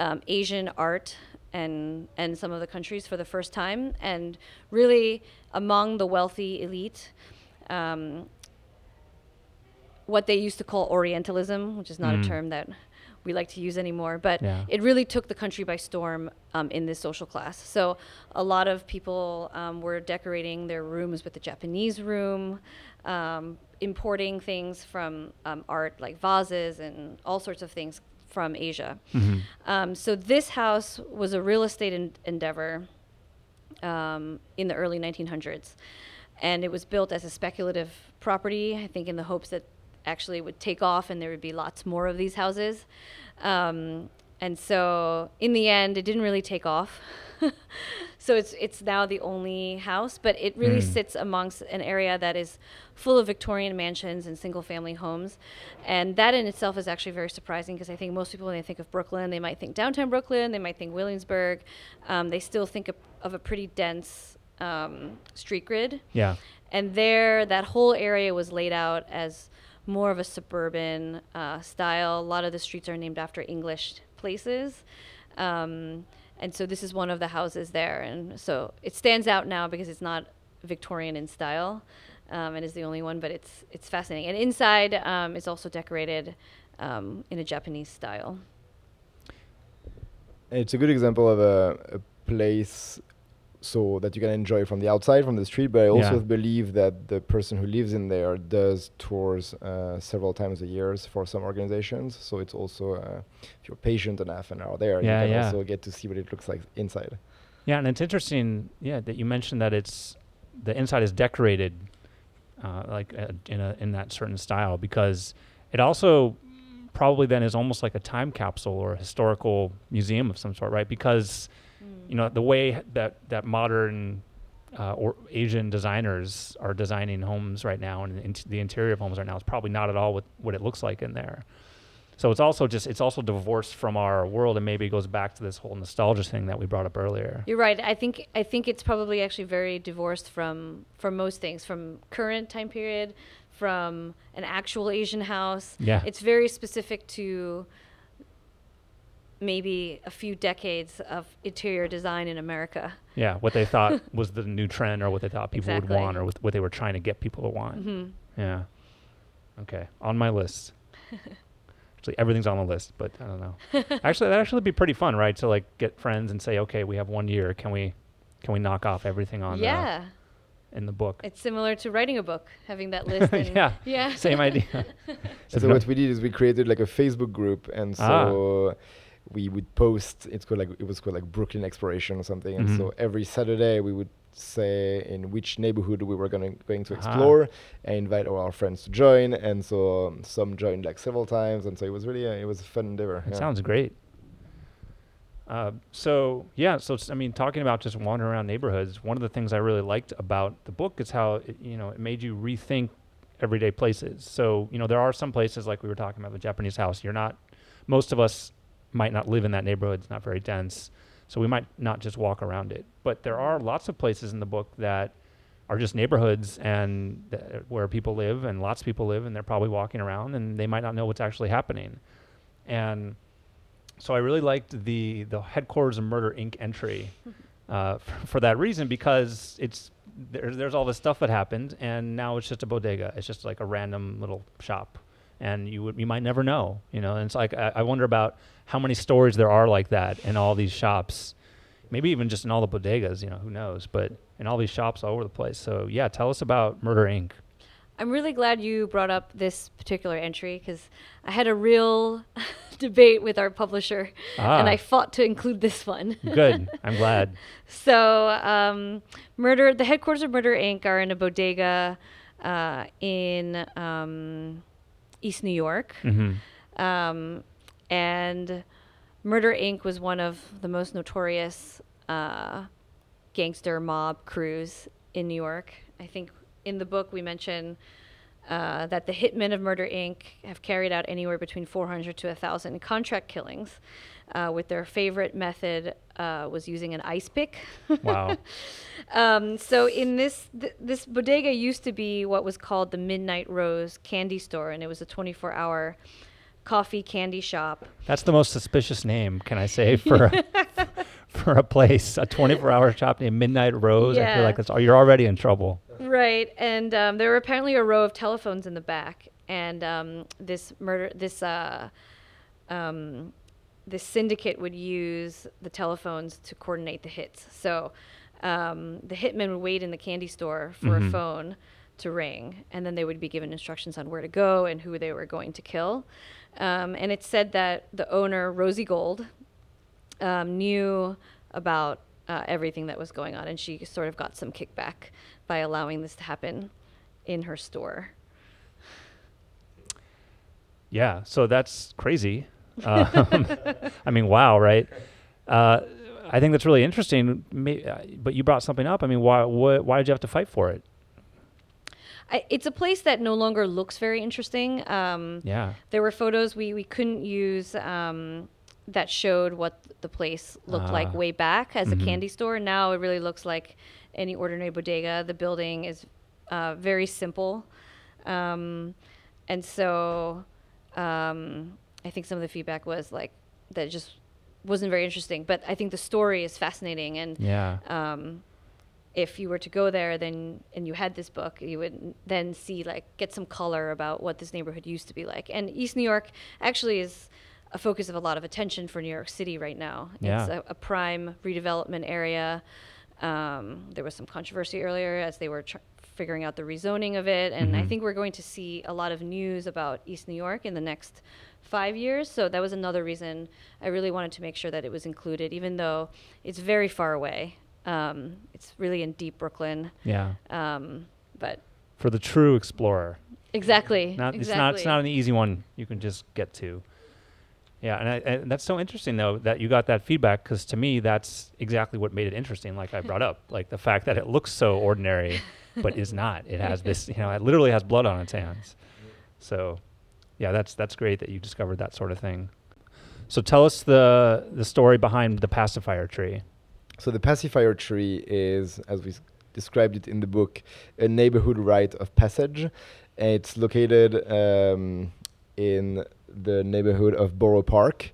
um, Asian art and and some of the countries for the first time, and really among the wealthy elite. Um, what they used to call Orientalism, which is not Mm. a term that we like to use anymore, but Yeah. it really took the country by storm um, in this social class. So a lot of people um, were decorating their rooms with the Japanese room, um, importing things from um, art like vases and all sorts of things from Asia. Mm-hmm. Um, so this house was a real estate en- endeavor um, in the early 1900s, and it was built as a speculative property. I think in the hopes that actually it would take off and there would be lots more of these houses. Um, and so in the end, it didn't really take off. so it's it's now the only house, but it really Mm. sits amongst an area that is full of Victorian mansions and single family homes. And that in itself is actually very surprising because I think most people, when they think of Brooklyn, they might think downtown Brooklyn, they might think Williamsburg. Um, they still think of, of a pretty dense um, street grid. Yeah. And there, that whole area was laid out as more of a suburban uh, style. A lot of the streets are named after English places. Um, and so this is one of the houses there. And so it stands out now because it's not Victorian in style um, and is the only one, but it's, it's fascinating. And inside um, is also decorated um, in a Japanese style. It's a good example of a, a place so that you can enjoy from the outside, from the street. But I also Yeah. believe that the person who lives in there does tours uh, several times a year for some organizations. So it's also, uh, if you're patient enough and are there, Yeah, you can yeah. also get to see what it looks like inside. Yeah, and it's interesting. Yeah, that you mentioned that it's the inside is decorated, uh, like uh, in a in that certain style because it also probably then is almost like a time capsule or a historical museum of some sort, right? Because you know the way that that modern uh, or Asian designers are designing homes right now and in the interior of homes right now is probably not at all what what it looks like in there. So it's also just it's also divorced from our world and maybe goes back to this whole nostalgia thing that we brought up earlier. You're right. I think I think it's probably actually very divorced from from most things, from current time period, from an actual Asian house. Yeah. It's very specific to maybe a few decades of interior design in America. Yeah, what they thought was the new trend, or what they thought people Exactly. would want, or what they were trying to get people to want. hmm Yeah. Okay, on my list. actually, everything's on the list, but I don't know. actually, that actually would be pretty fun, right? To like get friends and say, okay, we have one year. Can we, can we knock off everything on Yeah, the, in the book? it's similar to writing a book, having that list. Yeah, yeah. Same idea. So, no- what we did is we created like a Facebook group, and so we would post. It's called like it was called like Brooklyn Exploration or something. And Mhm. so every Saturday we would say in which neighborhood we were gonna going to Ah. explore, and invite all our friends to join. And so um, some joined like several times, and so it was really a, it was a fun endeavor. It yeah. sounds great. Uh, so yeah, so I mean, talking about just wandering around neighborhoods, one of the things I really liked about the book is how it, you know it made you rethink everyday places. So you know there are some places like we were talking about the Japanese house. You're not, most of us might not live in that neighborhood. It's not very dense, so we might not just walk around it. But there are lots of places in the book that are just neighborhoods and th- where people live and lots of people live and they're probably walking around and they might not know what's actually happening. And so I really liked the the headquarters of Murder Inc. entry uh, f- for that reason because it's there's there's all this stuff that happened and now it's just a bodega. It's just like a random little shop, and you would you might never know, you know. And it's like I, I wonder about how many stories there are like that in all these shops, maybe even just in all the bodegas. You know, who knows? But in all these shops all over the place. So yeah, tell us about Murder Inc. I'm really glad you brought up this particular entry because I had a real debate with our publisher, and I Ah. fought to include this one. Good. I'm glad. So, um, murder. The headquarters of Murder Inc. are in a bodega uh, in um, East New York, hmm um, and Murder Inc. was one of the most notorious uh, gangster mob crews in New York. I think in the book we mention uh, that the hitmen of Murder Inc. have carried out anywhere between 400 to 1,000 contract killings, uh, with their favorite method uh, was using an ice pick. Wow. Um, so in this th- this bodega used to be what was called the Midnight Rose Candy Store, and it was a 24-hour coffee candy shop. That's the most suspicious name, can I say, for a, for a place, a 24-hour shop named Midnight Rose. I feel like that's, you're already in trouble. Right, and um, there were apparently a row of telephones in the back, and um, this murder, this uh, um, this syndicate would use the telephones to coordinate the hits. So um, the hitmen would wait in the candy store for Mhm. a phone to ring, and then they would be given instructions on where to go and who they were going to kill. Um, and it said that the owner, Rosie Gold, um, knew about uh, everything that was going on, and she sort of got some kickback by allowing this to happen in her store. Yeah, so that's crazy. Um, I mean, wow, right? Uh, I think that's really interesting. Uh, but you brought something up. I mean, why, why why did you have to fight for it? I, it's a place that no longer looks very interesting. Um, Yeah. There were photos we, we couldn't use um, that showed what the place looked Ah. like way back as Mhm. a candy store. Now it really looks like any ordinary bodega. The building is uh, very simple. Um, and so um, I think some of the feedback was like that it just wasn't very interesting. But I think the story is fascinating, and Yeah. um, if you were to go there, then and you had this book, you would then see like get some color about what this neighborhood used to be like. And East New York actually is a focus of a lot of attention for New York City right now. It's a, a prime redevelopment area. Um, there was some controversy earlier as they were tr- figuring out the rezoning of it, and I Mhm. think we're going to see a lot of news about East New York in the next five years. So that was another reason I really wanted to make sure that it was included, even though it's very far away. Um, it's really in deep Brooklyn, Yeah. um, but For the true explorer. exactly, Not, exactly. It's not. It's not an easy one. You can just get to. Yeah, and, I, and that's so interesting though that you got that feedback because to me that's exactly what made it interesting. Like I brought up, like the fact that it looks so ordinary, but is not. It has this, you know, it literally has blood on its hands. So, yeah, that's that's great that you discovered that sort of thing. So tell us the the story behind the pacifier tree. So the pacifier tree is, as we s- described it in the book, a neighborhood rite of passage. And it's located um, in the neighborhood of Borough Park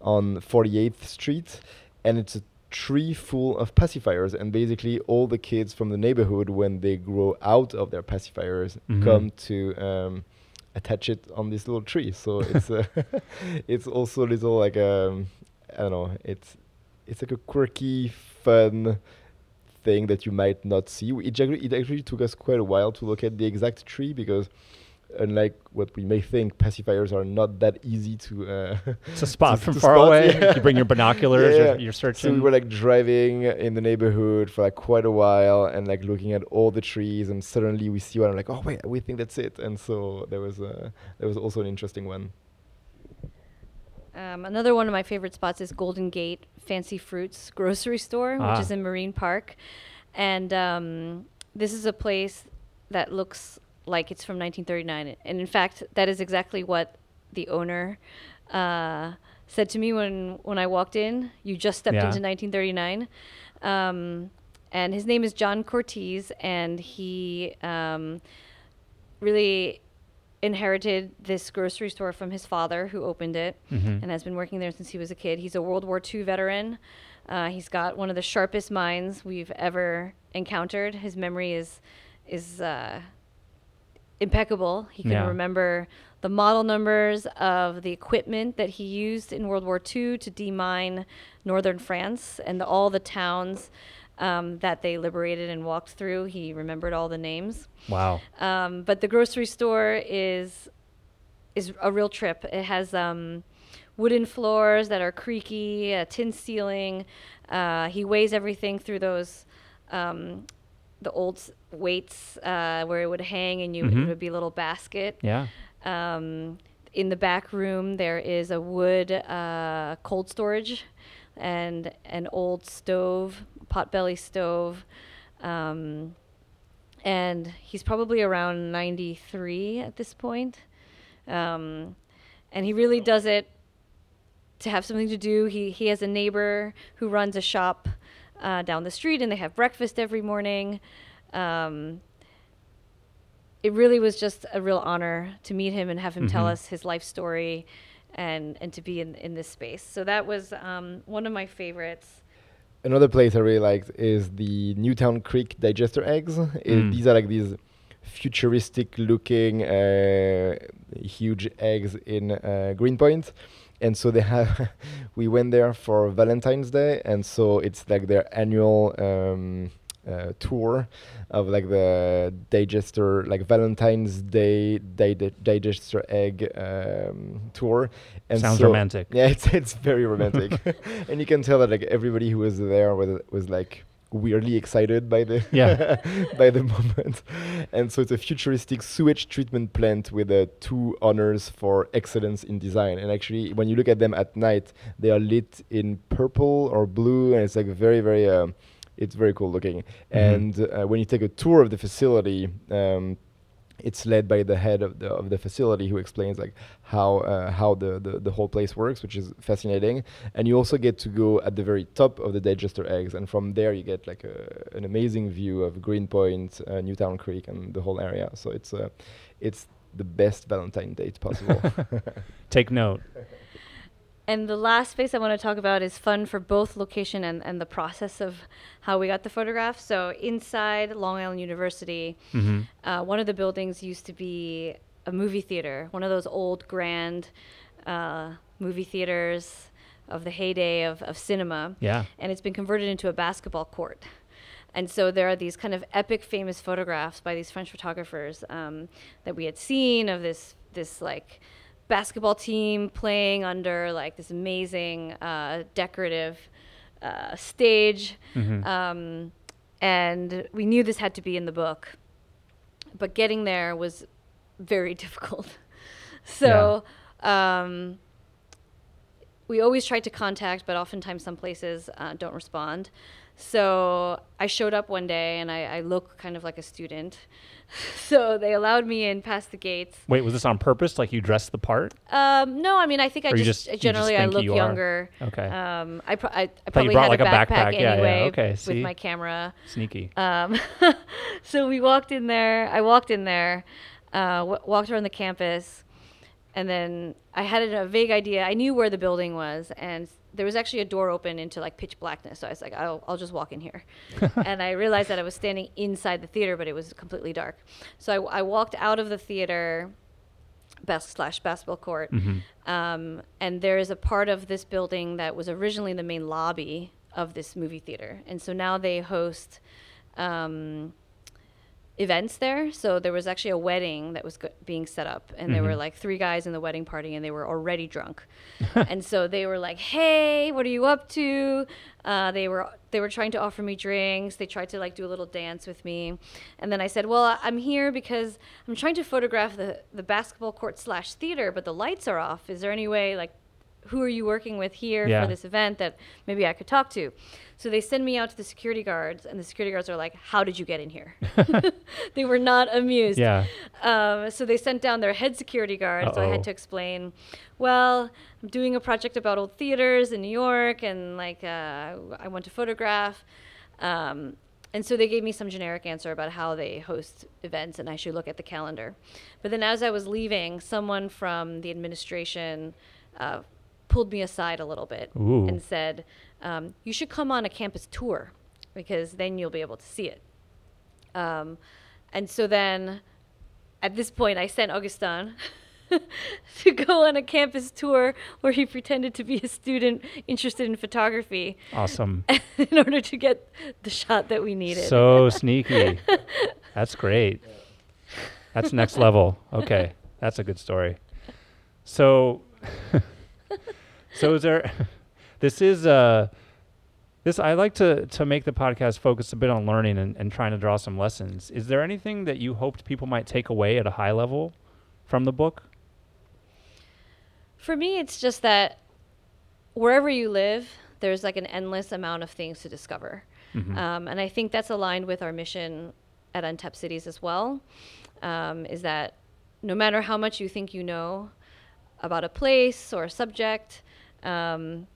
on 48th Street, and it's a tree full of pacifiers. And basically, all the kids from the neighborhood, when they grow out of their pacifiers, Mhm. come to um, attach it on this little tree. So it's a it's also a little like um, I don't know. It's it's like a quirky, fun thing that you might not see. It actually, it actually took us quite a while to look at the exact tree because, unlike what we may think, pacifiers are not that easy to. Uh, It's a spot To- from to far spot, away. yeah. You bring your binoculars. Yeah. You're, you're searching. so we were like driving in the neighborhood for like quite a while and like looking at all the trees, and suddenly we see one. I'm like, oh wait, we think that's it. And so there was a there was also an interesting one. Um, another one of my favorite spots is Golden Gate Fancy Fruits grocery store, Ah. which is in Marine Park, and um, this is a place that looks like it's from 1939. And in fact, that is exactly what the owner uh, said to me when when I walked in. You just stepped Yeah. into 1939. Um, and his name is John Cortez, and he um, really inherited this grocery store from his father, who opened it Mhm. and has been working there since he was a kid. He's a World War II veteran. Uh, he's got one of the sharpest minds we've ever encountered. His memory is is uh, impeccable. He can Yeah. remember the model numbers of the equipment that he used in World War II to demine northern France and the, all the towns um, that they liberated and walked through. He remembered all the names. Wow. Um, but the grocery store is is a real trip. It has um, wooden floors that are creaky, a tin ceiling. Uh, he weighs everything through those um, the old weights uh, where it would hang, and you Mhm. it would be a little basket. Yeah. Um, in the back room, there is a wood uh, cold storage and an old stove, potbelly stove. Um, and he's probably around 93 at this point. Um, and he really does it to have something to do. He, he has a neighbor who runs a shop uh, down the street, and they have breakfast every morning. Um, it really was just a real honor to meet him and have him tell Mhm. us his life story and, and to be in, in this space. So that was um, one of my favorites. Another place I really liked is the Newtown Creek digester eggs. I- Mm. these are like these futuristic looking uh, huge eggs in uh, Greenpoint. And so they have, we went there for Valentine's Day, and so it's like their annual um, uh, tour of like the digester, like Valentine's Day dig- digester egg um, tour. And Sounds so- romantic. yeah, it's it's very romantic, and you can tell that like everybody who was there was was like weirdly excited by the Yeah. by the moment, and so it's a futuristic sewage treatment plant with uh, two honors for excellence in design. And actually, when you look at them at night, they are lit in purple or blue, and it's like very very. Um, it's very cool looking. And uh, when you take a tour of the facility, um, it's led by the head of the of the facility who explains like how uh, how the, the the whole place works, which is fascinating. And you also get to go at the very top of the digester eggs, and from there you get like a, an amazing view of Greenpoint, uh, Newtown Creek, and the whole area. So it's uh, it's the best Valentine date possible. Take note. And the last space I want to talk about is fun for both location and, and the process of how we got the photograph. So inside Long Island University, hmm uh, one of the buildings used to be a movie theater, one of those old grand uh, movie theaters of the heyday of, of cinema. Yeah. And it's been converted into a basketball court. And so there are these kind of epic, famous photographs by these French photographers um, that we had seen of this this like basketball team playing under like this amazing uh, decorative uh, stage. Mhm. Um, and we knew this had to be in the book, but getting there was very difficult. so um, we always tried to contact, but oftentimes some places uh, don't respond. So I showed up one day and I, I look kind of like a student. so they allowed me in past the gates. Wait, was this on purpose? Like you dressed the part? Um, no, I mean I think I Or you just, just- you just generally I look you younger. Okay. Um, I, pro- I, I you probably brought, had like, a backpack, backpack. Yeah, yeah, anyway okay, with my camera. Sneaky. Um, so we walked in there. I walked in there, uh, w- walked around the campus, and then I had a vague idea. I knew where the building was, and there was actually a door open into like pitch blackness. So I was like, I'll, I'll just walk in here. and I realized that I was standing inside the theater, but it was completely dark. So I, I walked out of the theater. best slash basketball court, Mhm. um, and there is a part of this building that was originally the main lobby of this movie theater, and so now they host um, events there. So there was actually a wedding that was go- being set up, and there were Mhm. like three guys in the wedding party, and they were already drunk. and so they were like, "Hey, what are you up to?" Uh, they were they were trying to offer me drinks. They tried to like do a little dance with me, and then I said, "Well, I'm here because I'm trying to photograph the the basketball court slash theater, but the lights are off. Is there any way like?" Who are you working with here Yeah. for this event that maybe I could talk to? So they send me out to the security guards, and the security guards are like, "How did you get in here?" they were not amused. Yeah. Um, so they sent down their head security guard. Oh. So I had to explain, well, I'm doing a project about old theaters in New York, and like uh, I want to photograph. Um, and so they gave me some generic answer about how they host events, and I should look at the calendar. But then as I was leaving, someone from the administration uh, pulled me aside a little bit Ooh. and said, um, "You should come on a campus tour, because then you'll be able to see it." Um, and so then at this point, I sent Augustin to go on a campus tour where he pretended to be a student interested in photography Awesome. in order to get the shot that we needed. So sneaky. That's great. That's next level. Okay. That's a good story. So so is there this is uh this I like to to make the podcast focus a bit on learning and, and trying to draw some lessons. Is there anything that you hoped people might take away at a high level from the book? For me, it's just that wherever you live, there's like an endless amount of things to discover. Mhm. Um, and I think that's aligned with our mission at Untapped Cities as well. Um, is that no matter how much you think you know about a place or a subject, um,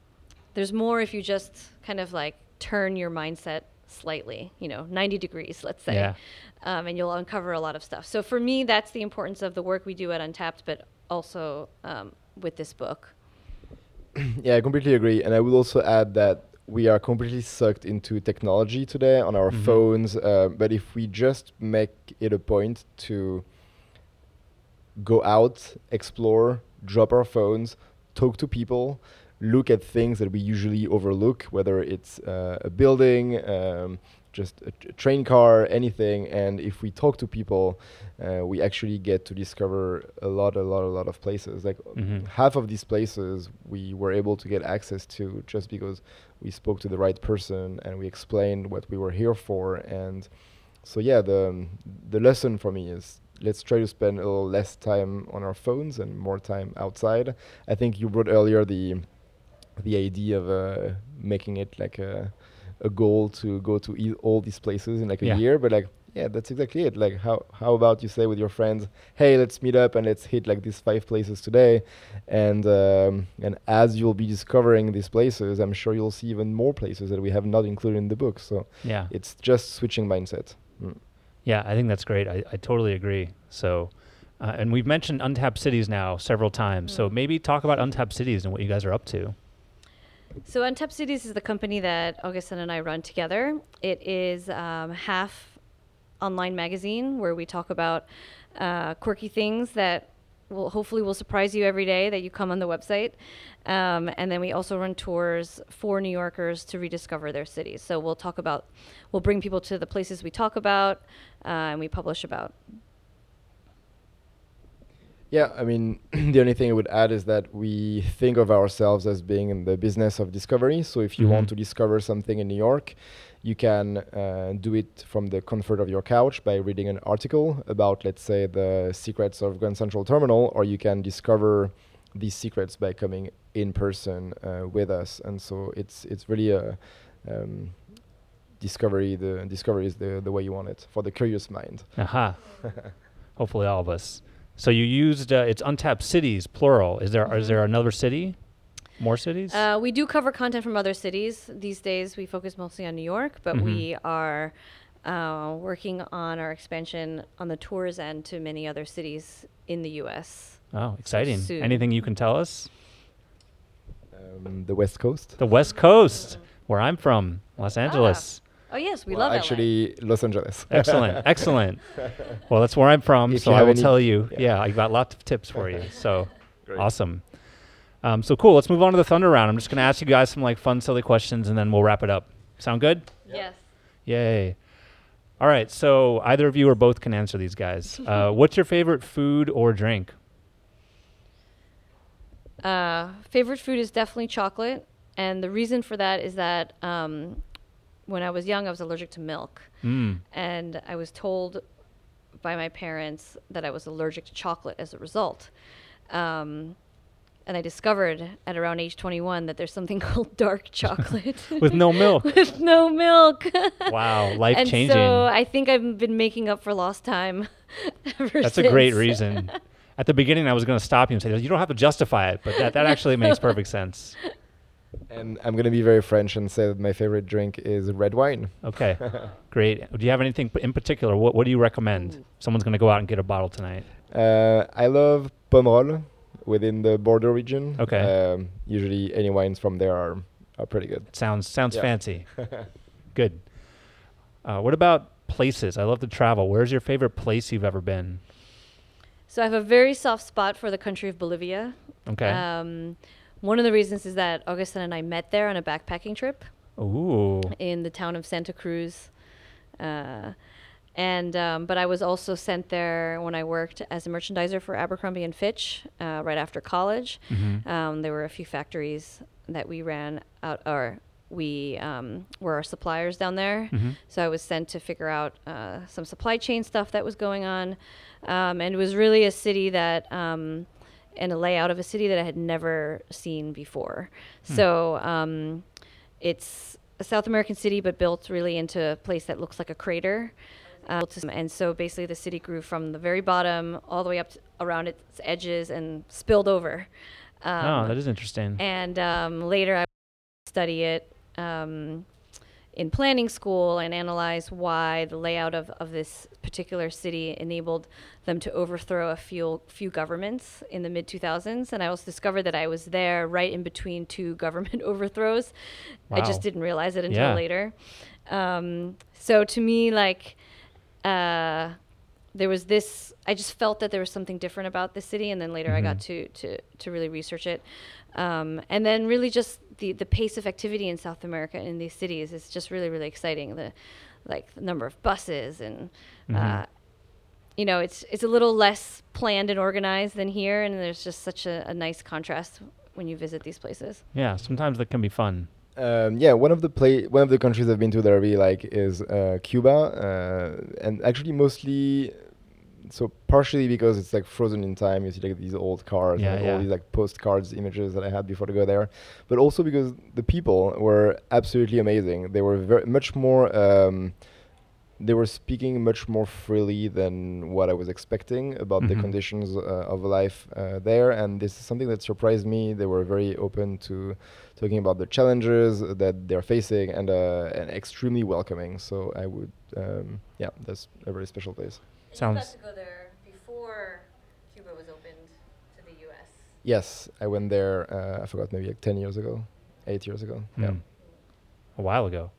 there's more if you just kind of like turn your mindset slightly, you know, 90 degrees, let's say, Yeah. um, and you'll uncover a lot of stuff. So for me, that's the importance of the work we do at Untapped, but also um, with this book. yeah, I completely agree. And I would also add that we are completely sucked into technology today on our Mhm. phones. Uh, but if we just make it a point to go out, explore, drop our phones, talk to people, look at things that we usually overlook, whether it's uh, a building, um, just a, t- train car, anything. And if we talk to people, uh, we actually get to discover a lot, a lot, a lot of places. Like Mhm. half of these places we were able to get access to just because we spoke to the right person and we explained what we were here for. And so, yeah, the the lesson for me is let's try to spend a little less time on our phones and more time outside. I think you brought earlier the the idea of uh, making it like a a goal to go to e- all these places in like a Yeah. year, but like yeah, that's exactly it. Like how how about you say with your friends, hey, let's meet up and let's hit like these five places today, and um, and as you'll be discovering these places, I'm sure you'll see even more places that we have not included in the book. So Yeah. it's just switching mindset. Mm. Yeah, I think that's great. I, I totally agree. So, Uh, and we've mentioned Untapped Cities now several times. So Mm. maybe talk about Untapped Cities and what you guys are up to. So Untapped Cities is the company that Augustin and I run together. It is um, half online magazine where we talk about uh, quirky things that will hopefully will surprise you every day that you come on the website. Um, and then we also run tours for New Yorkers to rediscover their cities. So we'll talk about, we'll bring people to the places we talk about uh, and we publish about. Yeah, I mean, the only thing I would add is that we think of ourselves as being in the business of discovery. So if you Mhm. want to discover something in New York, you can uh, do it from the comfort of your couch by reading an article about, let's say, the secrets of Grand Central Terminal, or you can discover these secrets by coming in person uh, with us. And so it's it's really a um, discovery. The discovery is the the way you want it for the curious mind. Aha. Hopefully, all of us. So you used uh, it's Untapped Cities, plural. Is there is Mhm. there another city? More cities? Uh, we do cover content from other cities. These days, we focus mostly on New York, but Mhm. we are uh, working on our expansion on the tours end to many other cities in the U.S. oh, exciting. soon. Anything you can tell us? Um, the West Coast. The West Coast, where I'm from, Los Angeles. Oh yes, we Well, love LA. actually Los Angeles. excellent, excellent. Well, that's where I'm from, If so I will any- tell you. yeah. Yeah, I got lots of tips for you. So Great. awesome. Um, so cool. Let's move on to the thunder round. I'm just going to ask you guys some like fun, silly questions, and then we'll wrap it up. Sound good? Yes. Yay. All right. So either of you or both can answer these guys. Uh, what's your favorite food or drink? Uh, favorite food is definitely chocolate, and the reason for that is that um, when I was young, I was allergic to milk, Mm. and I was told by my parents that I was allergic to chocolate as a result. Um, and I discovered at around age 21 that there's something called dark chocolate With no milk. with no milk. Wow, life and changing. so I think I've been making up for lost time. ever That's a great reason. At the beginning, I was going to stop you and say, you don't have to justify it, but that, that actually makes perfect sense. And I'm gonna be very French and say that my favorite drink is red wine. Okay, great. Do you have anything in particular? What, what do you recommend? Someone's going to go out and get a bottle tonight. Uh, I love Pomerol within the Bordeaux region. Okay. Um, usually, any wines from there are, are pretty good. Sounds sounds Yeah. fancy. Good. Uh, what about places? I love to travel. Where's your favorite place you've ever been? So I have a very soft spot for the country of Bolivia. Okay. Um, one of the reasons is that Augustin and I met there on a backpacking trip Ooh. in the town of Santa Cruz. Uh, and um, but I was also sent there when I worked as a merchandiser for Abercrombie and Fitch uh, right after college. Mhm. Um, there were a few factories that we ran out, or we um, were our suppliers down there. Mhm. So I was sent to figure out uh, some supply chain stuff that was going on, um, and it was really a city that, um, and a layout of a city that I had never seen before. Hmm. So um, it's a South American city, but built really into a place that looks like a crater. Uh, and so basically, the city grew from the very bottom all the way up to around its edges and spilled over. Um, oh, that is interesting. and um, later I study it um, in planning school and analyze why the layout of, of this particular city enabled them to overthrow a few few governments in the mid 2000s. And I also discovered that I was there right in between two government overthrows. I just didn't realize it until Yeah. later. Um, so to me, like. Uh, there was this i just felt that there was something different about the city and then later i got to to to really research it um, and then really just the the pace of activity in south america in these cities is just really really exciting the like the number of buses and Mhm. uh, you know it's it's a little less planned and organized than here and there's just such a, a nice contrast when you visit these places yeah, sometimes that can be fun. Um, yeah, one of the play, one of the countries I've been to that I really like is uh, Cuba, uh, and actually mostly, so partially because it's like frozen in time. You see like these old cars, Yeah, and yeah. all these like postcards images that I had before to go there, but also because the people were absolutely amazing. They were very much more. Um, they were speaking much more freely than what I was expecting about the Mhm. conditions uh, of life uh, there, and this is something that surprised me. They were very open to talking about the challenges that they're facing and uh, and extremely welcoming. So I would, um, yeah, that's a very special place. Sounds- to go there before Yes, I went there. Uh, I forgot maybe like ten years ago, eight years ago. Yeah. Hmm. A while ago.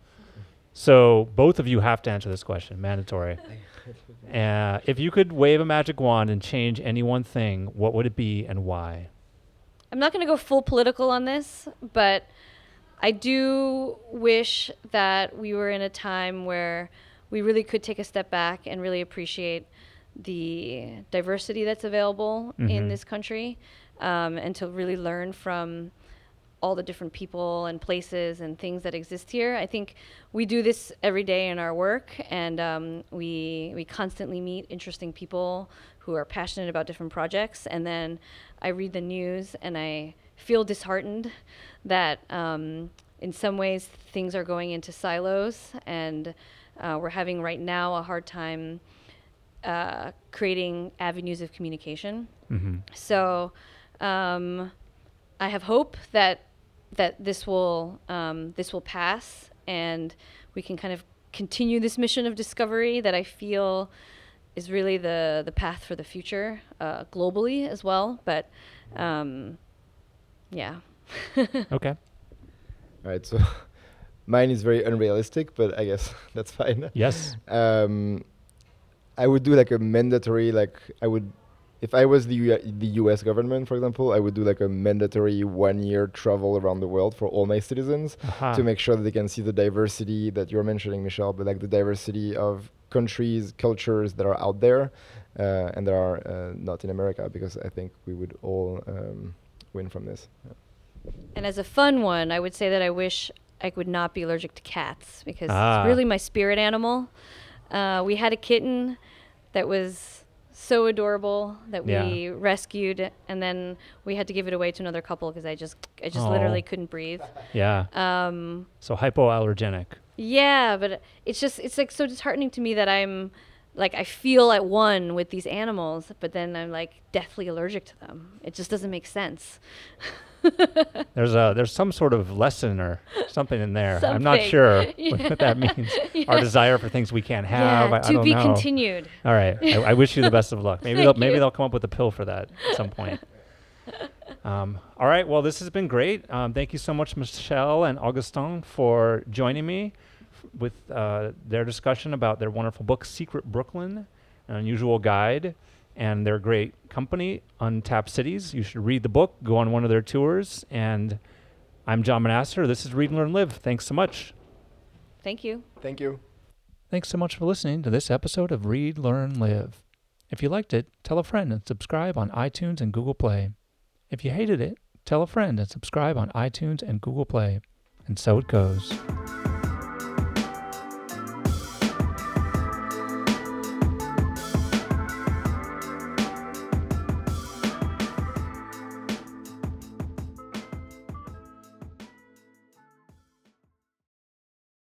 So both of you have to answer this question, mandatory. uh, if you could wave a magic wand and change any one thing, what would it be and why? I'm not going to go full political on this, but I do wish that we were in a time where we really could take a step back and really appreciate the diversity that's available Mhm. in this country um, and to really learn from all the different people and places and things that exist here. I think we do this every day in our work, and um, we we constantly meet interesting people who are passionate about different projects. And then I read the news and I feel disheartened that um, in some ways things are going into silos, and uh, we're having right now a hard time uh, creating avenues of communication. Mm-hmm. So um, I have hope that that this will um, this will pass and we can kind of continue this mission of discovery that I feel is really the the path for the future uh, globally as well. But um, yeah. Okay. All right. So mine is very unrealistic, but I guess that's fine. Yes. Um, I would do like a mandatory, like I would, if I was the U- the U.S. government, for example, I would do like a mandatory one-year travel around the world for all my citizens Aha. to make sure that they can see the diversity that you're mentioning, Michelle, but like the diversity of countries, cultures that are out there, uh, and that are uh, not in America, because I think we would all um, win from this. And as a fun one, I would say that I wish I would not be allergic to cats because Ah. it's really my spirit animal. Uh, we had a kitten that was so adorable that Yeah. we rescued, and then we had to give it away to another couple because I just, I just literally couldn't breathe. Yeah. Um, So hypoallergenic. yeah, but it's just, it's like so disheartening to me that I'm, like, I feel at one with these animals, but then I'm like deathly allergic to them. It just doesn't make sense. There's a there's some sort of lesson or something in there. I'm not sure what- Yeah. what that means. Our desire for things we can't have. yeah, I, I to don't be know. continued. All right. I, I wish you the best of luck. Maybe they'll maybe you. they'll come up with a pill for that at some point. Um, all right. Well, this has been great. Um, thank you so much, Michelle and Augustin, for joining me with uh, their discussion about their wonderful book, Secret Brooklyn, an unusual guide, and their great company, Untapped Cities. You should read the book, go on one of their tours, and I'm John Manasser. This is Read and Learn Live. Thanks so much. Thank you. Thank you. Thanks so much for listening to this episode of Read, Learn, Live. If you liked it, tell a friend and subscribe on iTunes and Google Play. If you hated it, tell a friend and subscribe on iTunes and Google Play. And so it goes.